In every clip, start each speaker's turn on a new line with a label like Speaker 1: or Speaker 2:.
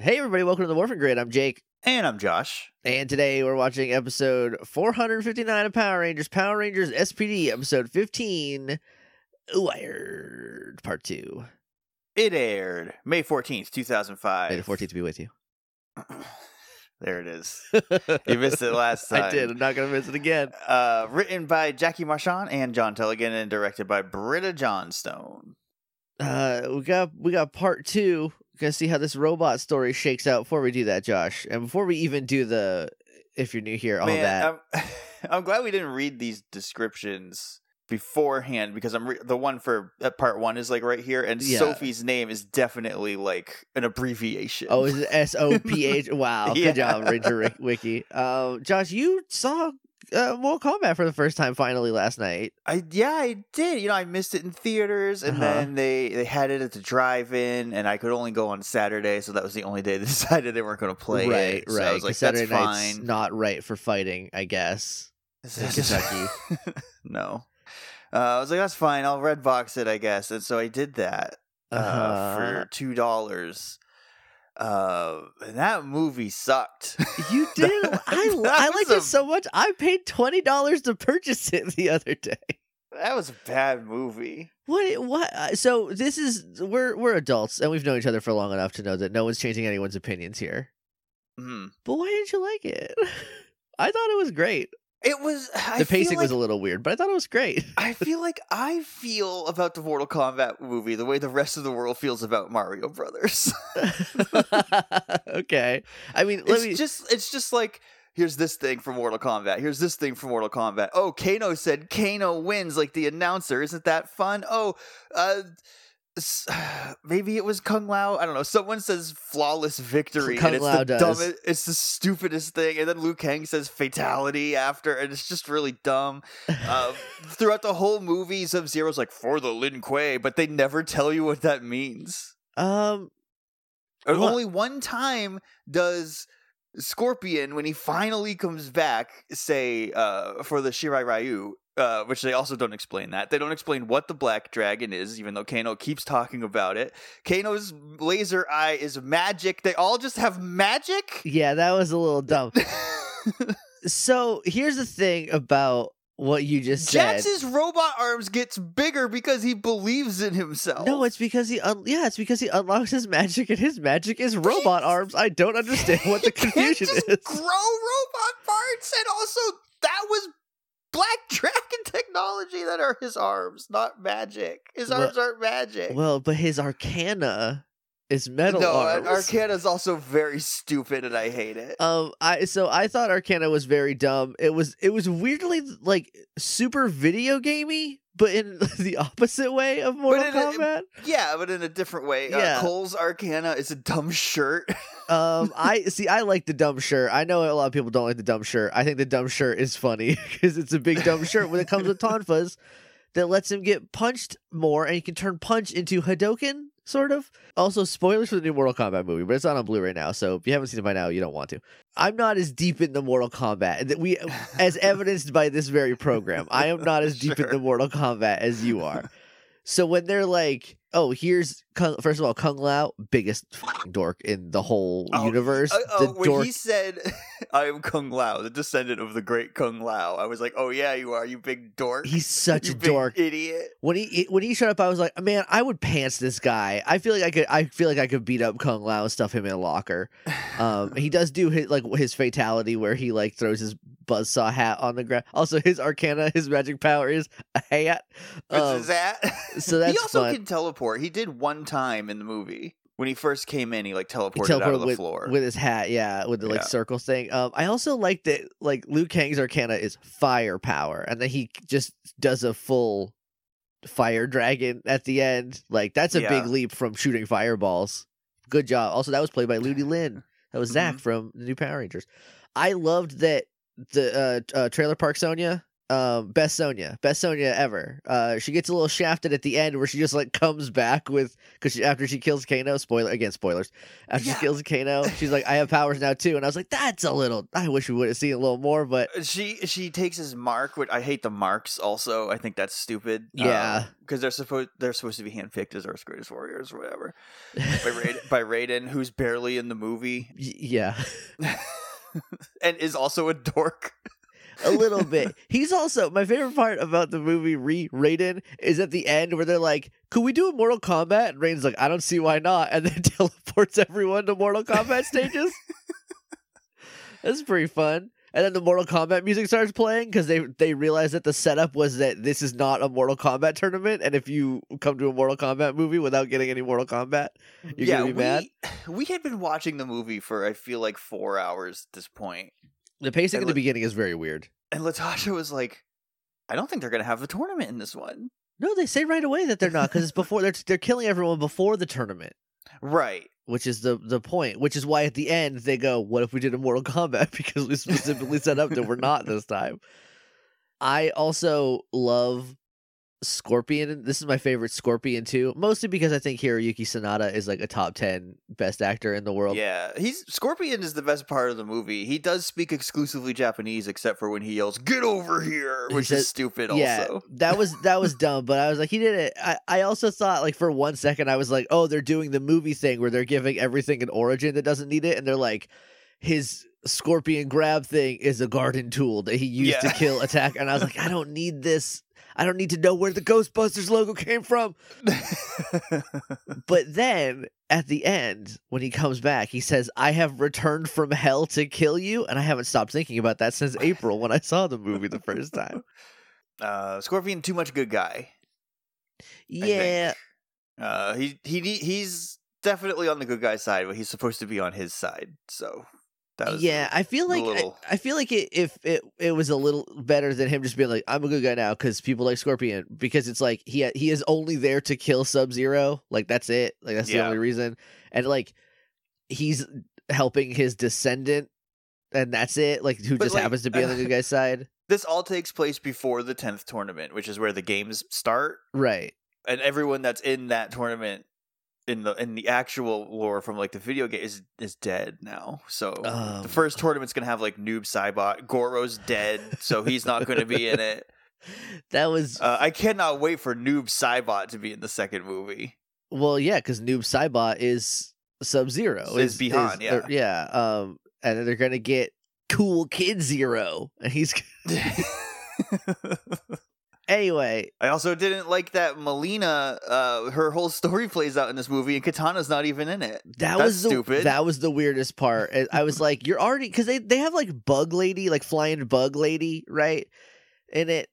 Speaker 1: Hey, everybody, welcome to the Morphin Grid. I'm Jake.
Speaker 2: And I'm Josh.
Speaker 1: And today we're watching episode 459 of Power Rangers, Power Rangers SPD, episode 15, Wired, part two.
Speaker 2: It aired May 14th, 2005.
Speaker 1: May the 14th be with you.
Speaker 2: there it is. You missed it last time.
Speaker 1: I did. I'm not going to miss it again.
Speaker 2: Uh, written by Jackie Marchand and John Tellegen and directed by Britta Johnstone.
Speaker 1: Uh, we got we got part two. We're gonna see how this robot story shakes out before we do that, Josh. And before we even do the, if you're new here, all
Speaker 2: Man,
Speaker 1: that.
Speaker 2: I'm, I'm glad we didn't read these descriptions beforehand because I'm re- the one for uh, part one is like right here, and
Speaker 1: Yeah.
Speaker 2: Sophie's name is definitely like an abbreviation.
Speaker 1: Oh, is it S O P H? Wow,
Speaker 2: Yeah.
Speaker 1: good job, Ranger Wiki. Um, Josh, you saw uh, Mortal Kombat for the first time finally last night.
Speaker 2: I yeah, I did. You know, I missed it in theaters, and
Speaker 1: Uh-huh.
Speaker 2: then they they had it at the drive-in, and I could only go on Saturday, so that was the only day they decided they weren't going to play
Speaker 1: right,
Speaker 2: it.
Speaker 1: right.
Speaker 2: So I was like,
Speaker 1: Saturday
Speaker 2: that's
Speaker 1: night's
Speaker 2: fine.
Speaker 1: not right for fighting, I guess. Kentucky.
Speaker 2: no, uh, I was like, that's fine. I'll red box it, I guess, and so I did that uh,
Speaker 1: Uh-huh.
Speaker 2: for two dollars. Uh, and that movie sucked.
Speaker 1: You did.
Speaker 2: That-
Speaker 1: I
Speaker 2: that
Speaker 1: I liked
Speaker 2: a-
Speaker 1: it so much. I paid twenty dollars to purchase it the other day.
Speaker 2: That was a bad movie.
Speaker 1: What? What? uh, So this is we're we're adults and we've known each other for long enough to know that no one's changing anyone's opinions here.
Speaker 2: Mhm.
Speaker 1: But why didn't you like it? I thought it was great.
Speaker 2: It was. I
Speaker 1: The pacing was a little weird, but I thought it was great.
Speaker 2: I feel like I feel about the Mortal Kombat movie the way the rest of the world feels about Mario Brothers.
Speaker 1: okay. I mean, let
Speaker 2: it's
Speaker 1: me.
Speaker 2: just it's just like here's this thing for Mortal Kombat. Here's this thing for Mortal Kombat. Oh, Kano said Kano wins like the announcer. Isn't that fun? Oh, uh maybe it was Kung Lao. I don't know. Someone says flawless victory,
Speaker 1: Kung
Speaker 2: and it's
Speaker 1: Lao
Speaker 2: the
Speaker 1: does.
Speaker 2: dumbest. It's the stupidest thing. And then Liu Kang says fatality after, and it's just really dumb. Uh, throughout the whole movie, Sub Zero's like for the Lin Kuei, but they never tell you what that means.
Speaker 1: um. Well-
Speaker 2: only one time does Scorpion, when he finally comes back, say uh, for the Shirai Ryu, uh, which they also don't explain that. They don't explain what the Black Dragon is, even though Kano keeps talking about it. Kano's laser eye is magic. They all just have magic.
Speaker 1: Yeah, that was a little dumb. so here's the thing about what you just said.
Speaker 2: Jax's robot arms gets bigger because he believes in himself.
Speaker 1: No, it's because he un- yeah, it's because he unlocks his magic and his magic is robot arms. I don't understand what the confusion
Speaker 2: just
Speaker 1: is.
Speaker 2: Grow robot parts, and also that was Black Dragon technology that are his arms, not magic. His
Speaker 1: Well-
Speaker 2: arms aren't magic.
Speaker 1: Well, but his arcana is metal
Speaker 2: no,
Speaker 1: arms.
Speaker 2: Arcana is also very stupid, and I hate it.
Speaker 1: um, I so I thought Arcana was very dumb. It was it was weirdly like super video gamey, but in the opposite way of Mortal
Speaker 2: in a-
Speaker 1: Kombat.
Speaker 2: yeah, but in a different way.
Speaker 1: Yeah.
Speaker 2: Uh, Cole's Arcana is a dumb shirt.
Speaker 1: Um, I see. I like the dumb shirt. I know a lot of people don't like the dumb shirt. I think the dumb shirt is funny because it's a big dumb shirt when it comes with tonfas that lets him get punched more, and he can turn punch into Hadoken, sort of. Also, spoilers for the new Mortal Kombat movie, but it's not on Blu-ray now. So if you haven't seen it by now, you don't want to. I'm not as deep in the Mortal Kombat that we, as evidenced by this very program. I am not as deep in the Mortal Kombat as you are. So when they're like, "Oh, here's Kung, first of all Kung Lao, biggest fucking dork in the whole
Speaker 2: Oh,
Speaker 1: universe."
Speaker 2: Uh,
Speaker 1: the
Speaker 2: uh, when
Speaker 1: dork.
Speaker 2: he said, "I am Kung Lao, the descendant of the great Kung Lao," I was like, "Oh yeah, you are, you big dork."
Speaker 1: He's such a dork.
Speaker 2: idiot.
Speaker 1: When he when he showed up, I was like, "Man, I would pants this guy." I feel like I could. I feel like I could beat up Kung Lao and stuff him in a locker. Um, he does do his like his fatality where he like throws his buzzsaw hat on the ground. Also, his Arcana, his magic power is a hat.
Speaker 2: What's
Speaker 1: Um,
Speaker 2: his that?
Speaker 1: so that's
Speaker 2: he also
Speaker 1: fun.
Speaker 2: can teleport. He did one time in the movie when he first came in. He like
Speaker 1: He
Speaker 2: teleported out of the
Speaker 1: with,
Speaker 2: floor.
Speaker 1: with his hat, yeah, with the like
Speaker 2: Yeah.
Speaker 1: circle thing. Um, I also like that like Liu Kang's Arcana is fire power, and then he just does a full fire dragon at the end. Like that's a big leap from shooting fireballs. Good job. Also, that was played by Ludi Lin. That was Zach
Speaker 2: Mhm.
Speaker 1: from the new Power Rangers. I loved that the uh, uh, Trailer Park Sonya um best Sonya, best Sonya ever. Uh, she gets a little shafted at the end where she just like comes back with because after she kills Kano, spoiler again, spoilers. After
Speaker 2: Yeah.
Speaker 1: she kills Kano, she's like, I have powers now too, and I was like, that's a little. I wish we would have seen a little more, but
Speaker 2: She she takes his mark, which I hate the marks. Also, I think that's stupid.
Speaker 1: Yeah.
Speaker 2: because they're supposed they're supposed to be handpicked as Earth's greatest warriors or whatever by Raiden, by Raiden, who's barely in the movie
Speaker 1: y- yeah,
Speaker 2: and is also a dork.
Speaker 1: A little bit. He's also my favorite part about the movie Re Raiden is at the end where they're like, "Could we do a Mortal Kombat?" And Raiden's like, "I don't see why not," and then teleports everyone to Mortal Kombat stages. That's pretty fun. And then the Mortal Kombat music starts playing because they they realize that the setup was that this is not a Mortal Kombat tournament, and if you come to a Mortal Kombat movie without getting any Mortal Kombat, you're gonna be mad.
Speaker 2: we, we had been watching the movie for I feel like four hours at this point,
Speaker 1: The pacing in the beginning is very weird.
Speaker 2: and Latasha was like, "I don't think they're gonna have a tournament in this one."
Speaker 1: No, they say right away that they're not because it's before they're they're killing everyone before the tournament.
Speaker 2: Right.
Speaker 1: which is the the point. Which is why at the end they go, "What if we did a Mortal Kombat?" Because we specifically set up that we're not this time. I also love Scorpion. This is my favorite Scorpion too, mostly because I think Hiroyuki Sanada is like a top ten best actor in the world.
Speaker 2: Yeah, he's Scorpion is the best part of the movie. He does speak exclusively Japanese, except for when he yells "Get over here,"
Speaker 1: He
Speaker 2: which
Speaker 1: says-
Speaker 2: is stupid.
Speaker 1: Yeah,
Speaker 2: Also,
Speaker 1: that was that was dumb, but I was like, he did it. I, I also thought like for one second I was like, oh, they're doing the movie thing where they're giving everything an origin that doesn't need it, and they're like, his scorpion grab thing is a garden tool that he used
Speaker 2: Yeah.
Speaker 1: to kill attack, and I was like, I don't need this. I don't need to know where the Ghostbusters logo came from. But then at the end, when he comes back, he says, I have returned from hell to kill you. And I haven't stopped thinking about that since April when I saw the movie the first time.
Speaker 2: uh, Scorpion too much good guy.
Speaker 1: Yeah.
Speaker 2: Uh, he he he's definitely on the good guy side, but he's supposed to be on his side. So
Speaker 1: yeah, I feel like I-
Speaker 2: little-
Speaker 1: I, feel like it, if it it was a little better than him just being like I'm a good guy now because people like Scorpion because it's like he uh, he is only there to kill Sub Zero like that's it like that's the only reason and like he's helping his descendant and that's it like who
Speaker 2: But,
Speaker 1: just
Speaker 2: like,
Speaker 1: happens to be on the good guy's side.
Speaker 2: This all takes place before the tenth tournament, which is where the games start,
Speaker 1: right.
Speaker 2: And everyone that's in that tournament in the in the actual lore from like the video game is is dead now. So
Speaker 1: Um.
Speaker 2: the first tournament's gonna have like Noob Saibot. Goro's dead, so he's not gonna be in it.
Speaker 1: that was
Speaker 2: Uh, I cannot wait for Noob Saibot to be in the second movie.
Speaker 1: well yeah because Noob Saibot is Sub Zero
Speaker 2: Is Bihan, yeah.
Speaker 1: they're- yeah um and they're gonna get cool kid Zero and he's anyway
Speaker 2: I also didn't like that Mileena. Uh, her whole story plays out in this movie, and Kitana's not even in it.
Speaker 1: That
Speaker 2: That's
Speaker 1: was the,
Speaker 2: stupid.
Speaker 1: That was the weirdest part. I- was like, you're already because they they have like bug lady, like flying bug lady, right? In it,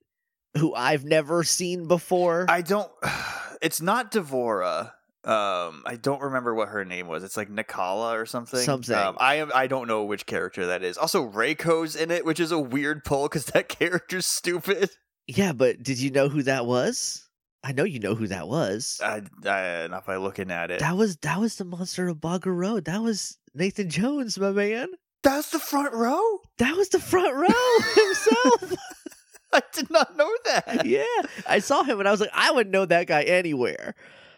Speaker 1: who I've never seen before.
Speaker 2: I don't. It's not Devora. Um, I don't remember what her name was. It's like Nikala or something.
Speaker 1: Something.
Speaker 2: Um, I am. I don't know which character that is. Also, Reiko's in it, which is a weird pull because that character's stupid.
Speaker 1: Yeah, but did you know who that was? I know you know who that was.
Speaker 2: I, I, not by looking at it.
Speaker 1: that was that was the monster of Boggo Road. That was Nathan Jones, my man.
Speaker 2: That's the front row.
Speaker 1: That was the front row himself.
Speaker 2: I did not know that.
Speaker 1: yeah, I saw him and I was like, I would know that guy anywhere.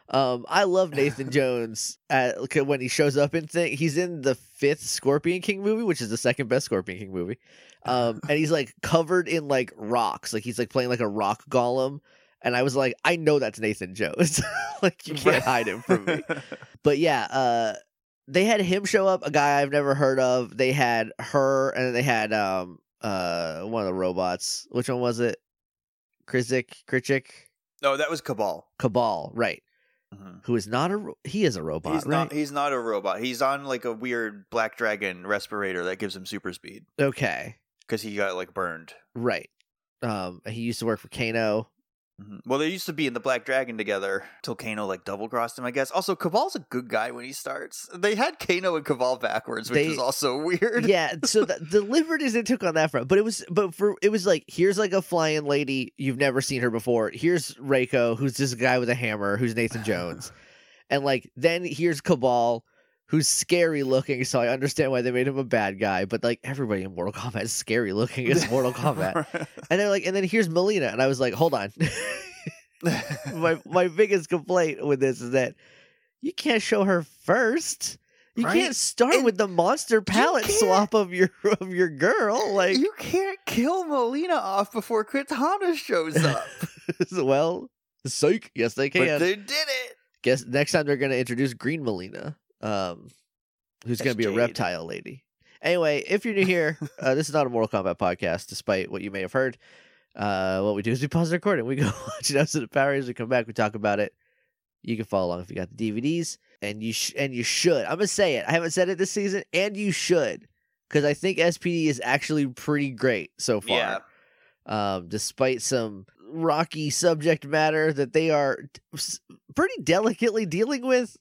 Speaker 1: Um, I love Nathan Jones at, when he shows up in thing. He's in the fifth Scorpion King movie, which is the second best Scorpion King movie. Um, and he's like covered in like rocks, like he's like playing like a rock golem. And I was like, I know that's Nathan Jones. like you can't hide him from me. But yeah, uh, they had him show up, a guy I've never heard of. They had her, and they had um uh one of the robots. Which one was it? Krizik, Krichik,
Speaker 2: no, that was Kabal.
Speaker 1: Kabal, right?
Speaker 2: Mhm.
Speaker 1: Who is not a he is a robot,
Speaker 2: He's
Speaker 1: right?
Speaker 2: not. He's not a robot. He's on like a weird black dragon respirator that gives him super speed
Speaker 1: okay,
Speaker 2: because he got like burned.
Speaker 1: right. Um, he used to work for Kano.
Speaker 2: Mhm. Well, they used to be in the Black Dragon together till Kano like double crossed him, I guess. Also, Kabal's a good guy when he starts. They had Kano and Kabal backwards, which
Speaker 1: They-
Speaker 2: is also weird.
Speaker 1: yeah, so the, the liberties they took on that front, but it was, but for it was like here's like a flying lady you've never seen her before. Here's Reiko, who's this guy with a hammer, who's Nathan Jones, and like then here's Kabal, who's scary looking, so I understand why they made him a bad guy. But like everybody in Mortal Kombat is scary looking as Mortal Kombat. And they're like, and then here's Mileena, and I was like, hold on. my my biggest complaint with this is that you can't show her first. You
Speaker 2: Right?
Speaker 1: can't start
Speaker 2: And
Speaker 1: with the monster palette swap of your of your girl. Like,
Speaker 2: you can't kill Mileena off before Cortana shows up.
Speaker 1: well, psych. Yes, they can.
Speaker 2: but they did it.
Speaker 1: Guess next time they're gonna introduce Green Mileena, um, who's gonna
Speaker 2: That's
Speaker 1: be a reptile lady. Anyway, if you're new here, uh, this is not a Mortal Kombat podcast, despite what you may have heard. Uh, what we do is we pause the recording. We go watch an episode of Power Rangers. We come back. We talk about it. You can follow along if you got the DVDs, and you sh- and you should. I'm gonna say it. I haven't said it this season, and you should, because I think SPD is actually pretty great so far
Speaker 2: Yeah.
Speaker 1: um, despite some rocky subject matter that they are pretty delicately dealing with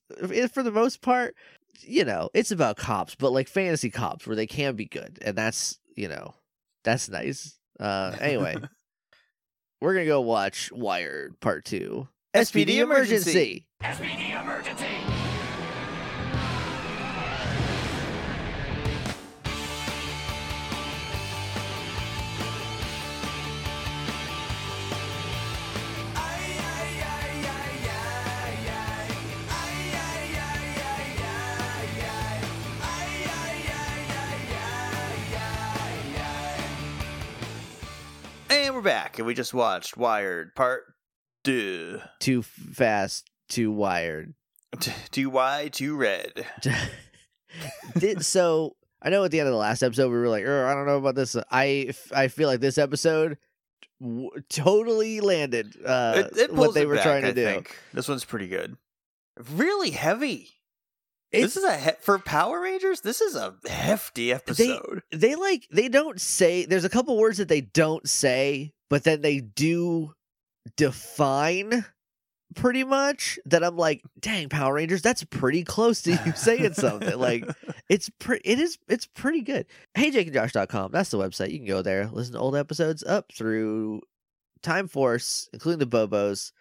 Speaker 1: for the most part. You know, it's about cops, but like fantasy cops where they can be good, and that's you know, that's nice. Uh, anyway, we're gonna go watch Wired Part Two.
Speaker 2: SPD emergency. And we're back, and we just watched Wired Part Two.
Speaker 1: Too fast, too wired.
Speaker 2: Too wide, too red.
Speaker 1: Did so. I know at the end of the last episode we were like, "Er, I don't know about this. I I feel like this episode w- totally landed uh,
Speaker 2: it, it
Speaker 1: what they were
Speaker 2: back,
Speaker 1: trying to
Speaker 2: I
Speaker 1: do.
Speaker 2: Think. This one's pretty good. Really heavy.
Speaker 1: It's,
Speaker 2: this is a he- for Power Rangers. This is a hefty episode.
Speaker 1: they like they don't say. There's a couple words that they don't say, but then they do define pretty much. That I'm like, dang, Power Rangers, that's pretty close to you saying something. like it's pre- it is it's pretty good. Hey jakeandjosh.com, that's the website. You can go there, listen to old episodes up through Time Force, including the Bobos.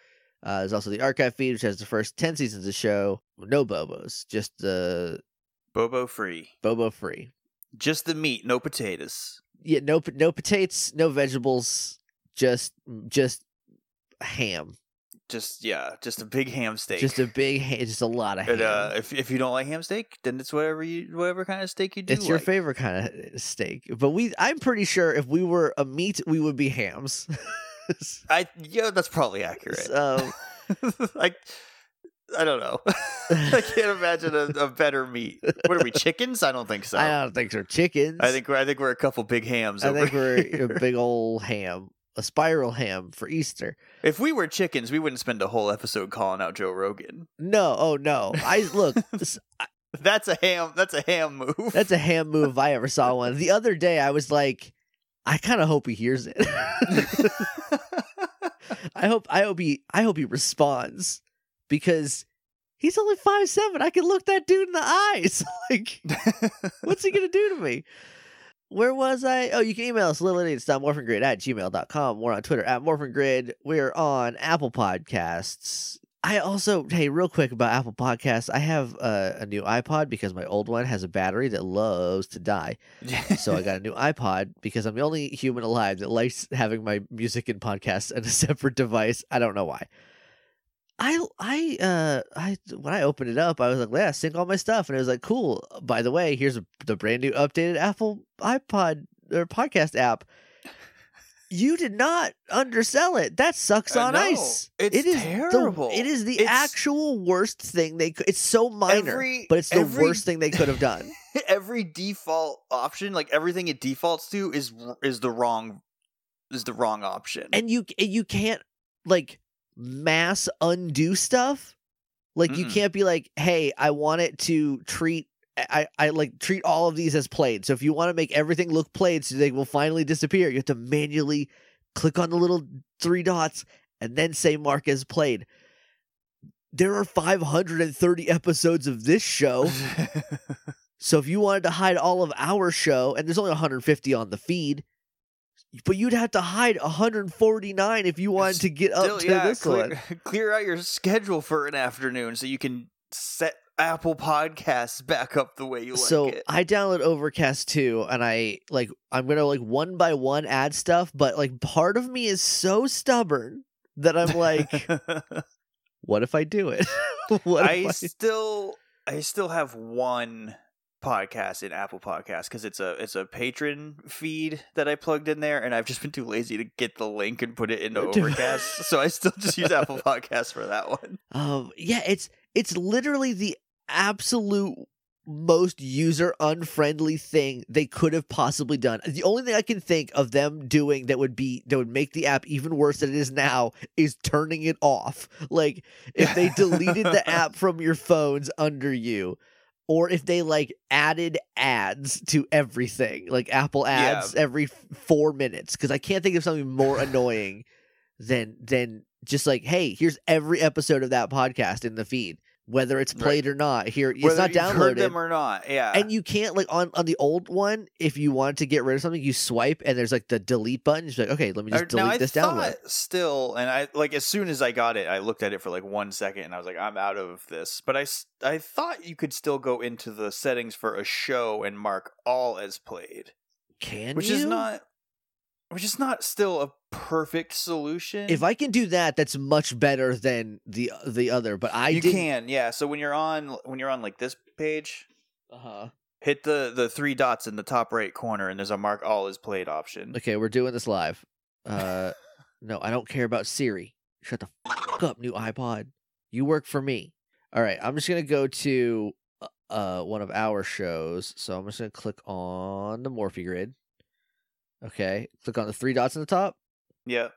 Speaker 1: Uh, there's also the archive feed, which has the first 10 seasons of the show. No Bobos, just the
Speaker 2: Bobo free.
Speaker 1: Bobo free.
Speaker 2: Just the meat, no potatoes.
Speaker 1: Yeah, no no potatoes, no vegetables, just just ham.
Speaker 2: Just yeah, just a big ham steak.
Speaker 1: Just a big ha- just a lot of ham.
Speaker 2: Uh, if if you don't like ham steak, then it's whatever you whatever kind of steak you do.
Speaker 1: it's your favorite kind of steak. But we I'm pretty sure if we were a meat, we would be hams.
Speaker 2: I yeah, that's probably accurate.
Speaker 1: so
Speaker 2: like I don't know. I can't imagine a, a better meat. What are we chickens? I don't think so.
Speaker 1: I don't think they're chickens.
Speaker 2: I think we're I think we're a couple big hams.
Speaker 1: I think we're
Speaker 2: here.
Speaker 1: a big old ham, a spiral ham for Easter.
Speaker 2: if we were chickens, we wouldn't spend a whole episode calling out Joe Rogan.
Speaker 1: No, oh no. I look, s-
Speaker 2: That's a ham. That's a ham move.
Speaker 1: that's a ham move if I ever saw one. The other day I was like, I kind of hope he hears it. I hope I hope he I hope he responds because he's only five seven. I can look that dude in the eyes. like, what's he gonna do to me? Where was I? Oh, you can email us littleidiots.morphingrid at gmail.com. We're on Twitter at morphingrid. We're on Apple Podcasts. I also, hey, real quick about Apple Podcasts. I have uh, a new iPod because my old one has a battery that loves to die. So I got a new iPod because I'm the only human alive that likes having my music and podcasts on a separate device. I don't know why. I I uh I when I opened it up, I was like, yeah, sync all my stuff, and it was like, cool. By the way, here's the brand new updated Apple iPod or podcast app. You did not undersell it. That sucks on ice.
Speaker 2: it's
Speaker 1: it is
Speaker 2: terrible.
Speaker 1: The, it is the
Speaker 2: It's-
Speaker 1: actual worst thing they. could It's so minor,
Speaker 2: Every-
Speaker 1: but it's the
Speaker 2: every-
Speaker 1: worst thing they could have done.
Speaker 2: every default option, like everything it defaults to, is is the wrong is the wrong option.
Speaker 1: and you you can't like mass undo stuff like you
Speaker 2: Mm-mm.
Speaker 1: can't be like hey i want it to treat I, I like treat all of these as played so if you want to make everything look played so they will finally disappear you have to manually click on the little three dots and then say mark as played there are 530 episodes of this show. So if you wanted to hide all of our show and there's only 150 on the feed but you'd have to hide 149 if you wanted to get up
Speaker 2: Still,
Speaker 1: to
Speaker 2: yeah,
Speaker 1: this
Speaker 2: clear,
Speaker 1: one.
Speaker 2: clear out your schedule for an afternoon so you can set Apple Podcasts back up the way you like
Speaker 1: so
Speaker 2: it.
Speaker 1: I download Overcast too, and I like I'm gonna like one by one add stuff, but like part of me is so stubborn that I'm like, what if I do it? what
Speaker 2: I
Speaker 1: I...
Speaker 2: still I still have one podcast in Apple Podcasts because it's a it's a patron feed that I plugged in there, and I've just been too lazy to get the link and put it into Overcast, so I still just use Apple Podcasts for that one.
Speaker 1: Um, yeah, it's it's literally the absolute most user unfriendly thing they could have possibly done. The only thing I can think of them doing that would be that would make the app even worse than it is now is turning it off. Like if they deleted the app from your phones under you or if they like added ads to everything, like Apple ads
Speaker 2: Yeah.
Speaker 1: every 4 minutes cuz I can't think of something more annoying than than just like hey, here's every episode of that podcast in the feed whether it's
Speaker 2: Right.
Speaker 1: played or not. Here it's not downloaded
Speaker 2: them or not, yeah.
Speaker 1: and you can't like on on the old one if you wanted to get rid of something you swipe and there's like the delete button you're like okay let me just delete
Speaker 2: now,
Speaker 1: this download
Speaker 2: Still, and I like as soon as I got it, I looked at it for like one second, and I was like, "I'm out of this." But I I thought you could still go into the settings for a show and mark all as played,
Speaker 1: can
Speaker 2: which
Speaker 1: you?
Speaker 2: is not, which is not still a perfect solution.
Speaker 1: if i can do that that's much better than the the other but i
Speaker 2: you
Speaker 1: didn't
Speaker 2: can, yeah. So when you're on, when you're on like this page,
Speaker 1: uh-huh
Speaker 2: hit the the three dots in the top right corner, and there's a mark all as played option.
Speaker 1: okay we're doing this live uh no i don't care about siri shut the fuck up new ipod you work for me all right i'm just gonna go to uh, uh one of our shows so i'm just gonna click on the Morphin Grid okay click on the three dots in the top
Speaker 2: Yeah.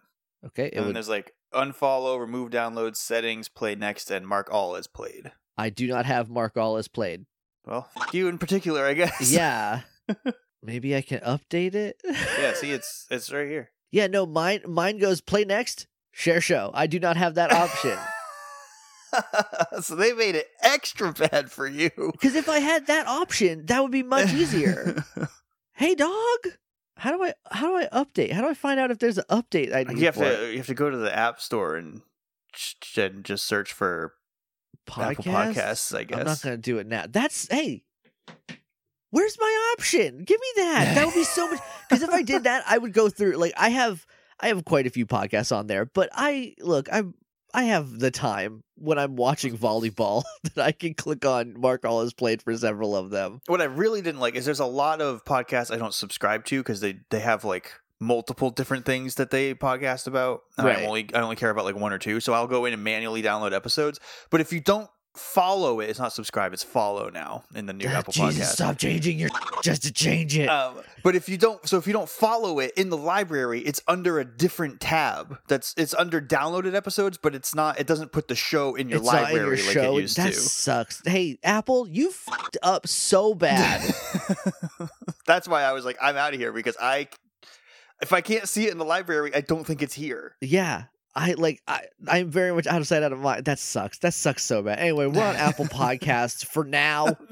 Speaker 1: okay
Speaker 2: and then
Speaker 1: would
Speaker 2: there's like unfollow, remove downloads, settings, play next, and mark all as played.
Speaker 1: I do not have Mark All as played.
Speaker 2: Well, you in particular, I guess.
Speaker 1: Yeah. Maybe I can update it.
Speaker 2: yeah. See, it's it's right here.
Speaker 1: yeah, no, mine mine goes play next, share show. I do not have that option.
Speaker 2: so they made it extra bad for you.
Speaker 1: Because if I had that option, that would be much easier. hey dog, how do I how do I update? How do I find out if there's an update I need
Speaker 2: you have
Speaker 1: for it?
Speaker 2: to you have to go to the app store and, and just search for Apple
Speaker 1: Podcasts?
Speaker 2: Podcasts. I guess.
Speaker 1: I'm not gonna do it now. That's hey. Where's my option? Give me that. That would be so much. Because if I did that, I would go through. Like I have, I have quite a few podcasts on there. But I look, I'm, I have the time when I'm watching volleyball that I can click on. Mark all has played for several of them.
Speaker 2: what I really didn't like is there's a lot of podcasts I don't subscribe to because they they have like multiple different things that they podcast about.
Speaker 1: Right.
Speaker 2: I only I only care about like one or two, so I'll go in and manually download episodes. But if you don't follow it, it's not subscribe, it's follow now in the new Apple
Speaker 1: Jesus,
Speaker 2: Podcast.
Speaker 1: stop changing your just to change it.
Speaker 2: Um, but if you don't, so if you don't follow it in the library, it's under a different tab. That's it's under downloaded episodes, but it's not. It doesn't put the show in your
Speaker 1: it's not in
Speaker 2: library
Speaker 1: your
Speaker 2: like
Speaker 1: show.
Speaker 2: it used
Speaker 1: that
Speaker 2: to.
Speaker 1: sucks. Hey, Apple, you fucked up so bad.
Speaker 2: That's why I was like, I'm out of here because I, if I can't see it in the library, I don't think it's here.
Speaker 1: Yeah. I like I I'm very much out of sight, out of mind. That sucks. That sucks so bad. Anyway, we're on Apple Podcasts for now.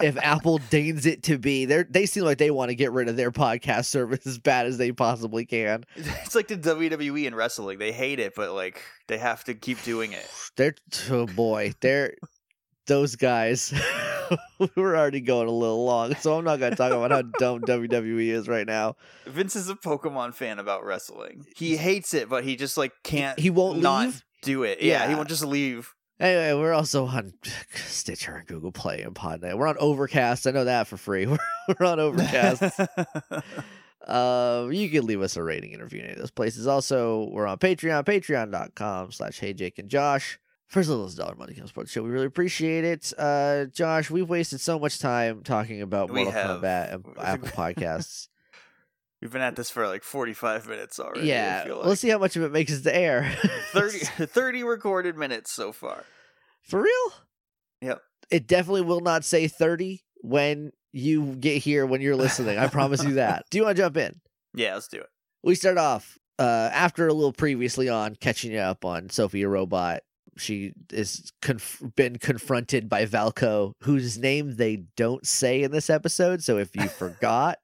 Speaker 1: If Apple deigns it to be, they they seem like they want to get rid of their podcast service as bad as they possibly can.
Speaker 2: It's like the WWE in wrestling. They hate it, but like they have to keep doing it.
Speaker 1: They're oh boy, they're those guys. we're already going a little long, so I'm not gonna talk about how dumb WWE is right now.
Speaker 2: Vince is a Pokemon fan about wrestling. He hates it, but he just like can't.
Speaker 1: He won't
Speaker 2: not
Speaker 1: leave.
Speaker 2: do it. Yeah, he won't just leave.
Speaker 1: Anyway, we're also on Stitcher and Google Play and Podnet. We're on Overcast. I know that for free. We're, we're on Overcast. Uh, you can leave us a rating and review in any of those places. Also, we're on Patreon, patreon.com slash hey Jake and Josh. For as little as a dollar money comes the show. We really appreciate it. Uh Josh, we've wasted so much time talking about
Speaker 2: We
Speaker 1: Mortal
Speaker 2: have.
Speaker 1: Kombat and Apple Podcasts.
Speaker 2: We've been at this for like 45 minutes already.
Speaker 1: Yeah.
Speaker 2: feel
Speaker 1: Let's
Speaker 2: like.
Speaker 1: see how much of it makes it to air.
Speaker 2: 30, 30 recorded minutes so far.
Speaker 1: For real?
Speaker 2: Yep.
Speaker 1: It definitely will not say 30 when you get here when you're listening. I promise you that. Do you want to jump in?
Speaker 2: Yeah, let's do it.
Speaker 1: we start off uh, after a little previously on catching you up on Sophia Robot. She is conf- been confronted by Valco, whose name they don't say in this episode. So if you forgot,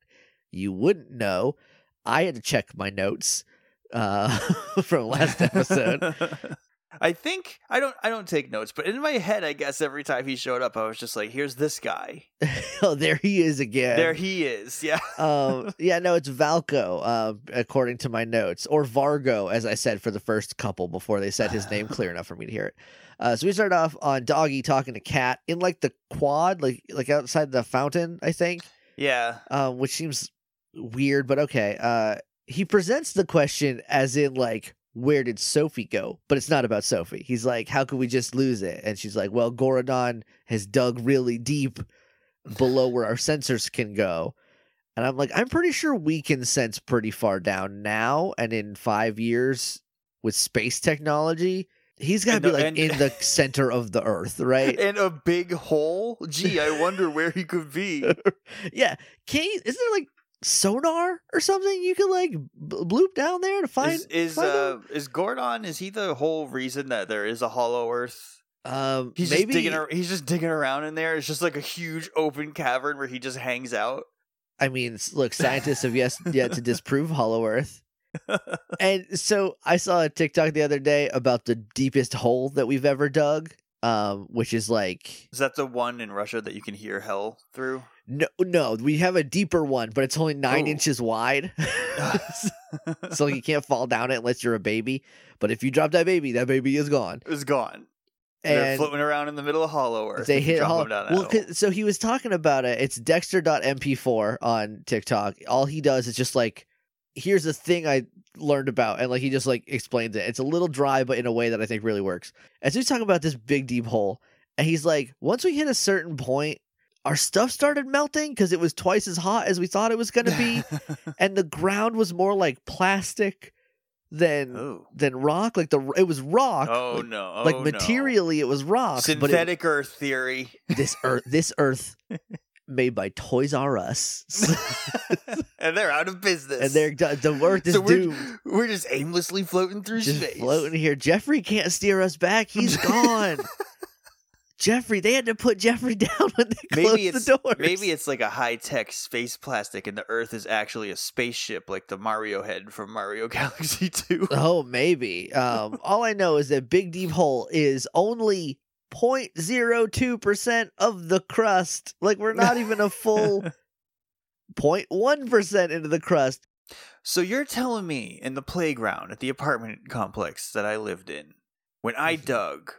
Speaker 1: you wouldn't know. I had to check my notes uh, from last episode.
Speaker 2: I think I don't I don't take notes, but in my head, I guess every time he showed up, I was just like, "Here's this guy.
Speaker 1: oh, there he is again.
Speaker 2: There he is." Yeah.
Speaker 1: um, yeah, no, it's Valco, uh, according to my notes, or Vargo, as I said for the first couple before they said his name clear enough for me to hear it. Uh, so we start off on Doggy talking to Cat in like the quad, like like outside the fountain, I think,
Speaker 2: Yeah.
Speaker 1: um, which seems weird, but okay. Uh, he presents the question as in like, where did Sophie go? But it's not about Sophie. He's like, how could we just lose it? And she's like, well, Gorodon has dug really deep below where our sensors can go. And I'm like, I'm pretty sure we can sense pretty far down now. And in five years with space technology, he's got to be like
Speaker 2: and-
Speaker 1: in the center of the earth, right?
Speaker 2: In a big hole. Gee, I wonder where he could be.
Speaker 1: yeah. Can you, is there like sonar or something you could like bloop down there to find?
Speaker 2: is is
Speaker 1: find
Speaker 2: uh is Gordon? Is he the whole reason that there is a Hollow Earth?
Speaker 1: um,
Speaker 2: He's
Speaker 1: maybe
Speaker 2: just digging. ar- He's just digging around in there. It's just like a huge open cavern where he just hangs out.
Speaker 1: I mean, look, scientists have yes, yet to disprove Hollow Earth. And so I saw a TikTok the other day about the deepest hole that we've ever dug, um, which is like
Speaker 2: Is that the one in Russia that you can hear hell through?
Speaker 1: no, no, we have a deeper one, but it's only nine
Speaker 2: Ooh.
Speaker 1: inches wide, so you can't fall down it unless you're a baby. But if you drop that baby, that baby is gone.
Speaker 2: it's gone.
Speaker 1: And They're
Speaker 2: floating around in the middle of Hollow Earth.
Speaker 1: they hit
Speaker 2: drop
Speaker 1: hol-
Speaker 2: them down that
Speaker 1: well, so he was talking about it. It's Dexter.mp4 on TikTok. All he does is just like, here's a thing I learned about, and like he just like explains it. It's a little dry, but in a way that I think really works. As he's talking about this big deep hole, and he's like, once we hit a certain point, our stuff started melting because it was twice as hot as we thought it was gonna be, and the ground was more like plastic than
Speaker 2: oh.
Speaker 1: than rock. Like the it was rock.
Speaker 2: Oh
Speaker 1: like,
Speaker 2: no! Oh,
Speaker 1: like
Speaker 2: no.
Speaker 1: materially, it was rock. but it-
Speaker 2: Synthetic Earth theory.
Speaker 1: this earth this earth made by Toys R Us.
Speaker 2: and they're out of business.
Speaker 1: and they're the earth is
Speaker 2: so we're,
Speaker 1: doomed.
Speaker 2: we're just aimlessly floating through
Speaker 1: Just
Speaker 2: space.
Speaker 1: floating here. Jeffrey can't steer us back. He's gone. Jeffrey, they had to put Jeffrey down when they closed
Speaker 2: Maybe it's
Speaker 1: the doors.
Speaker 2: maybe it's like a high tech space plastic, and the Earth is actually a spaceship, like the Mario head from Mario Galaxy Two.
Speaker 1: Oh, maybe. Um, all I know is that Big Deep Hole is only 0.02% of the crust. Like, we're not even a full 0.1% into the crust.
Speaker 2: So you're telling me in the playground at the apartment complex that I lived in, when I
Speaker 1: Mm-hmm.
Speaker 2: dug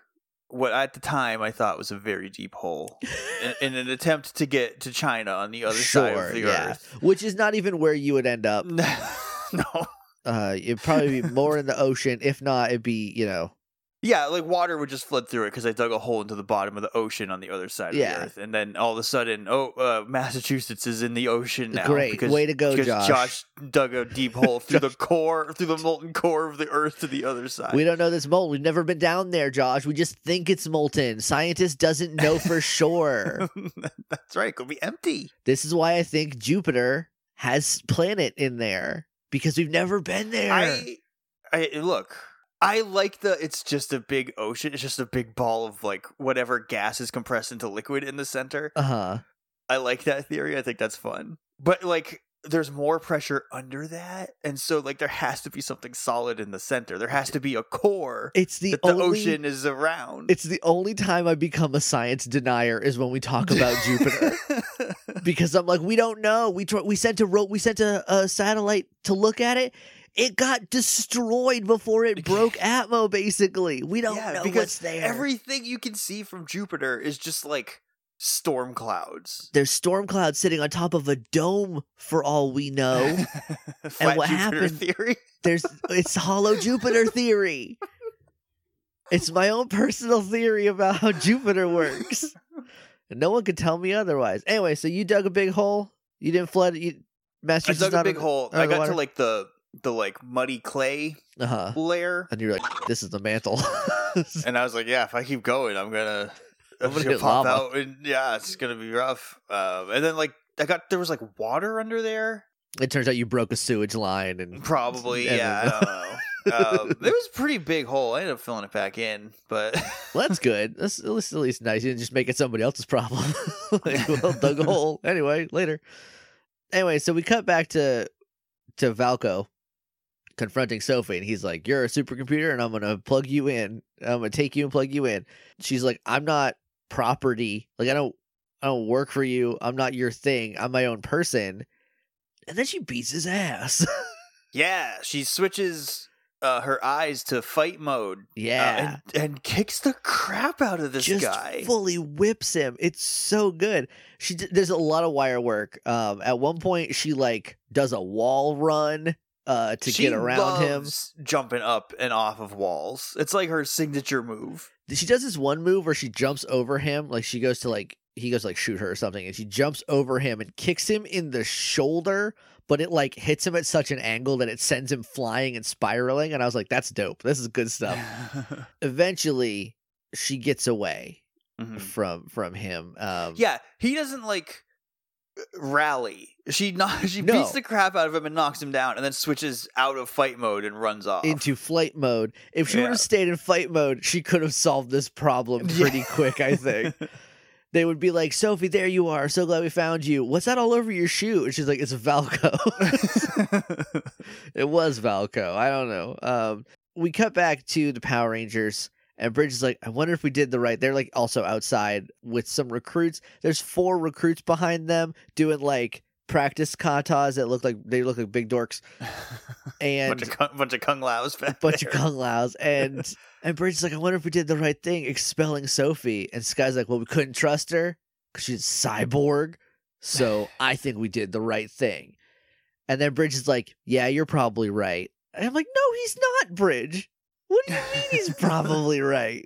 Speaker 2: what at the time I thought was a very deep hole in, in an attempt to get to China on the other side of the
Speaker 1: yeah.
Speaker 2: earth.
Speaker 1: Which is not even where you would end up.
Speaker 2: no.
Speaker 1: Uh, it'd probably be more in the ocean. If not, it'd be, you know,
Speaker 2: Yeah, like water would just flood through it because I dug a hole into the bottom of the ocean on the other side of
Speaker 1: Yeah.
Speaker 2: the earth, and then all of a sudden, oh, uh, Massachusetts is in the ocean now.
Speaker 1: Great.
Speaker 2: because,
Speaker 1: Way to go,
Speaker 2: because
Speaker 1: Josh.
Speaker 2: dug a deep hole through the core, through the molten core of the earth to the other side.
Speaker 1: We don't know this molten. We've never been down there, Josh. We just think it's molten. Scientist doesn't know for sure.
Speaker 2: That's right. It could be empty.
Speaker 1: this is why I think Jupiter has planet in there because we've never been there.
Speaker 2: I, I look. I like the. It's just a big ocean. It's just a big ball of like whatever gas is compressed into liquid in the center.
Speaker 1: Uh huh.
Speaker 2: I like that theory. I think that's fun. But like there's more pressure under that. And so like there has to be something solid in the center. There has to be a core
Speaker 1: It's the
Speaker 2: that the ocean is around.
Speaker 1: It's the only time I become a science denier is when we talk about Jupiter. because I'm like, we don't know. We tr- we sent a ro- we sent a, a satellite to look at it. It got destroyed before it broke Atmo. Basically, we don't
Speaker 2: yeah,
Speaker 1: know
Speaker 2: because
Speaker 1: what's there.
Speaker 2: everything you can see from Jupiter is just like storm clouds.
Speaker 1: There's storm clouds sitting on top of a dome, for all we know.
Speaker 2: Flat
Speaker 1: what
Speaker 2: Jupiter
Speaker 1: happened-
Speaker 2: theory.
Speaker 1: There's it's hollow Jupiter theory. It's my own personal theory about how Jupiter works. And no one could tell me otherwise. Anyway, so you dug a big hole. You didn't flood. You,
Speaker 2: I
Speaker 1: Massachusetts
Speaker 2: dug a big
Speaker 1: in-
Speaker 2: hole. I got
Speaker 1: water?
Speaker 2: to like the the like muddy clay
Speaker 1: Uh-huh.
Speaker 2: layer.
Speaker 1: And you're like, this is the mantle.
Speaker 2: And I was like, yeah, if I keep going, I'm gonna,
Speaker 1: I'm gonna
Speaker 2: gonna pop
Speaker 1: lava.
Speaker 2: out, and yeah, it's gonna be rough. Um, and then like I got there was like water under there,
Speaker 1: it turns out you broke a sewage line and
Speaker 2: probably.
Speaker 1: and
Speaker 2: yeah,
Speaker 1: then-
Speaker 2: I don't know. um, it was a pretty big hole. I ended up filling it back in, but
Speaker 1: well, that's good. That's at least, at least nice. You didn't just make it somebody else's problem. like, well, dug a hole. Anyway, later. Anyway, so we cut back to to Valco confronting Sophie, and he's like, "You're a supercomputer, and I'm gonna plug you in. I'm gonna take you and plug you in." She's like, "I'm not property. Like I don't, I don't work for you. I'm not your thing. I'm my own person." And then she beats his ass.
Speaker 2: Yeah, she switches uh, her eyes to fight mode. uh,
Speaker 1: yeah.
Speaker 2: and, and kicks the crap out of this
Speaker 1: just
Speaker 2: guy.
Speaker 1: fully whips him. It's so good. She d- there's a lot of wire work. Um, at one point she like does a wall run uh to
Speaker 2: she
Speaker 1: get around him.
Speaker 2: jumping up and off of walls. It's like her signature move.
Speaker 1: She does this one move where she jumps over him, like she goes to like he goes to, like shoot her or something, and she jumps over him and kicks him in the shoulder, but it like hits him at such an angle that it sends him flying and spiraling. And I was like, that's dope. This is good stuff. Eventually, she gets away
Speaker 2: Mhm.
Speaker 1: from from him. Um,
Speaker 2: Yeah, he doesn't like rally. She not she
Speaker 1: No.
Speaker 2: beats the crap out of him and knocks him down, and then switches out of fight mode and runs off
Speaker 1: into flight mode. If she would
Speaker 2: Yeah.
Speaker 1: have stayed in fight mode, she could have solved this problem
Speaker 2: Yeah.
Speaker 1: pretty quick, I think. They would be like, Sophie, there you are. So glad we found you. What's that all over your shoe? And she's like, It's Valco. it was Valco. I don't know. Um, we cut back to the Power Rangers, and Bridge is like, I wonder if we did the right. They're like also outside with some recruits. There's four recruits behind them doing like practice katas that look like they look like big dorks. And
Speaker 2: bunch of kung, bunch of kung laos
Speaker 1: bunch
Speaker 2: there.
Speaker 1: of kung laos and and Bridget's like, I wonder if we did the right thing, expelling Sophie. And Sky's like, well, we couldn't trust her because she's cyborg, so I think we did the right thing. And then Bridge is like, yeah, you're probably right. And I'm like, no, he's not, Bridge. What do you mean he's probably right?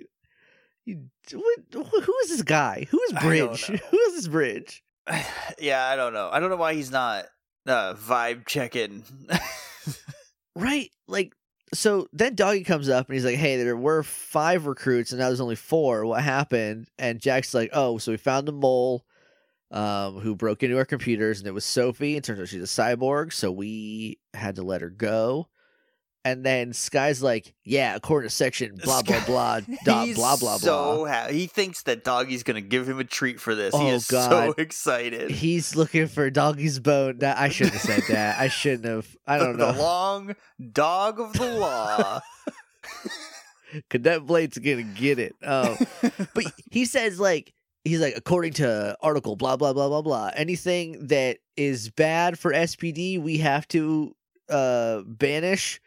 Speaker 1: You, what, who is this guy? Who is Bridge? Who is this Bridge?
Speaker 2: yeah, I don't know. I don't know why he's not uh, vibe checking.
Speaker 1: Right. Like, so then Doggy comes up and he's like, hey, there were five recruits and now there's only four. What happened? And Jack's like, oh, so we found a mole um, who broke into our computers and it was Sophie. It turns out she's a cyborg. So we had to let her go. And then Sky's like, yeah, according to section blah, blah, blah, dot,
Speaker 2: He's
Speaker 1: blah, blah,
Speaker 2: so
Speaker 1: blah.
Speaker 2: ha- he thinks that Doggy's gonna give him a treat for this. he
Speaker 1: Oh,
Speaker 2: is so
Speaker 1: God.
Speaker 2: excited.
Speaker 1: He's looking for Doggy's bone. That I shouldn't have said that. I shouldn't have. I don't
Speaker 2: the
Speaker 1: know.
Speaker 2: long dog of the law.
Speaker 1: Cadet Blade's gonna get it. Um, but he says like he's like according to article blah blah blah blah blah anything that is bad for spd we have to uh banish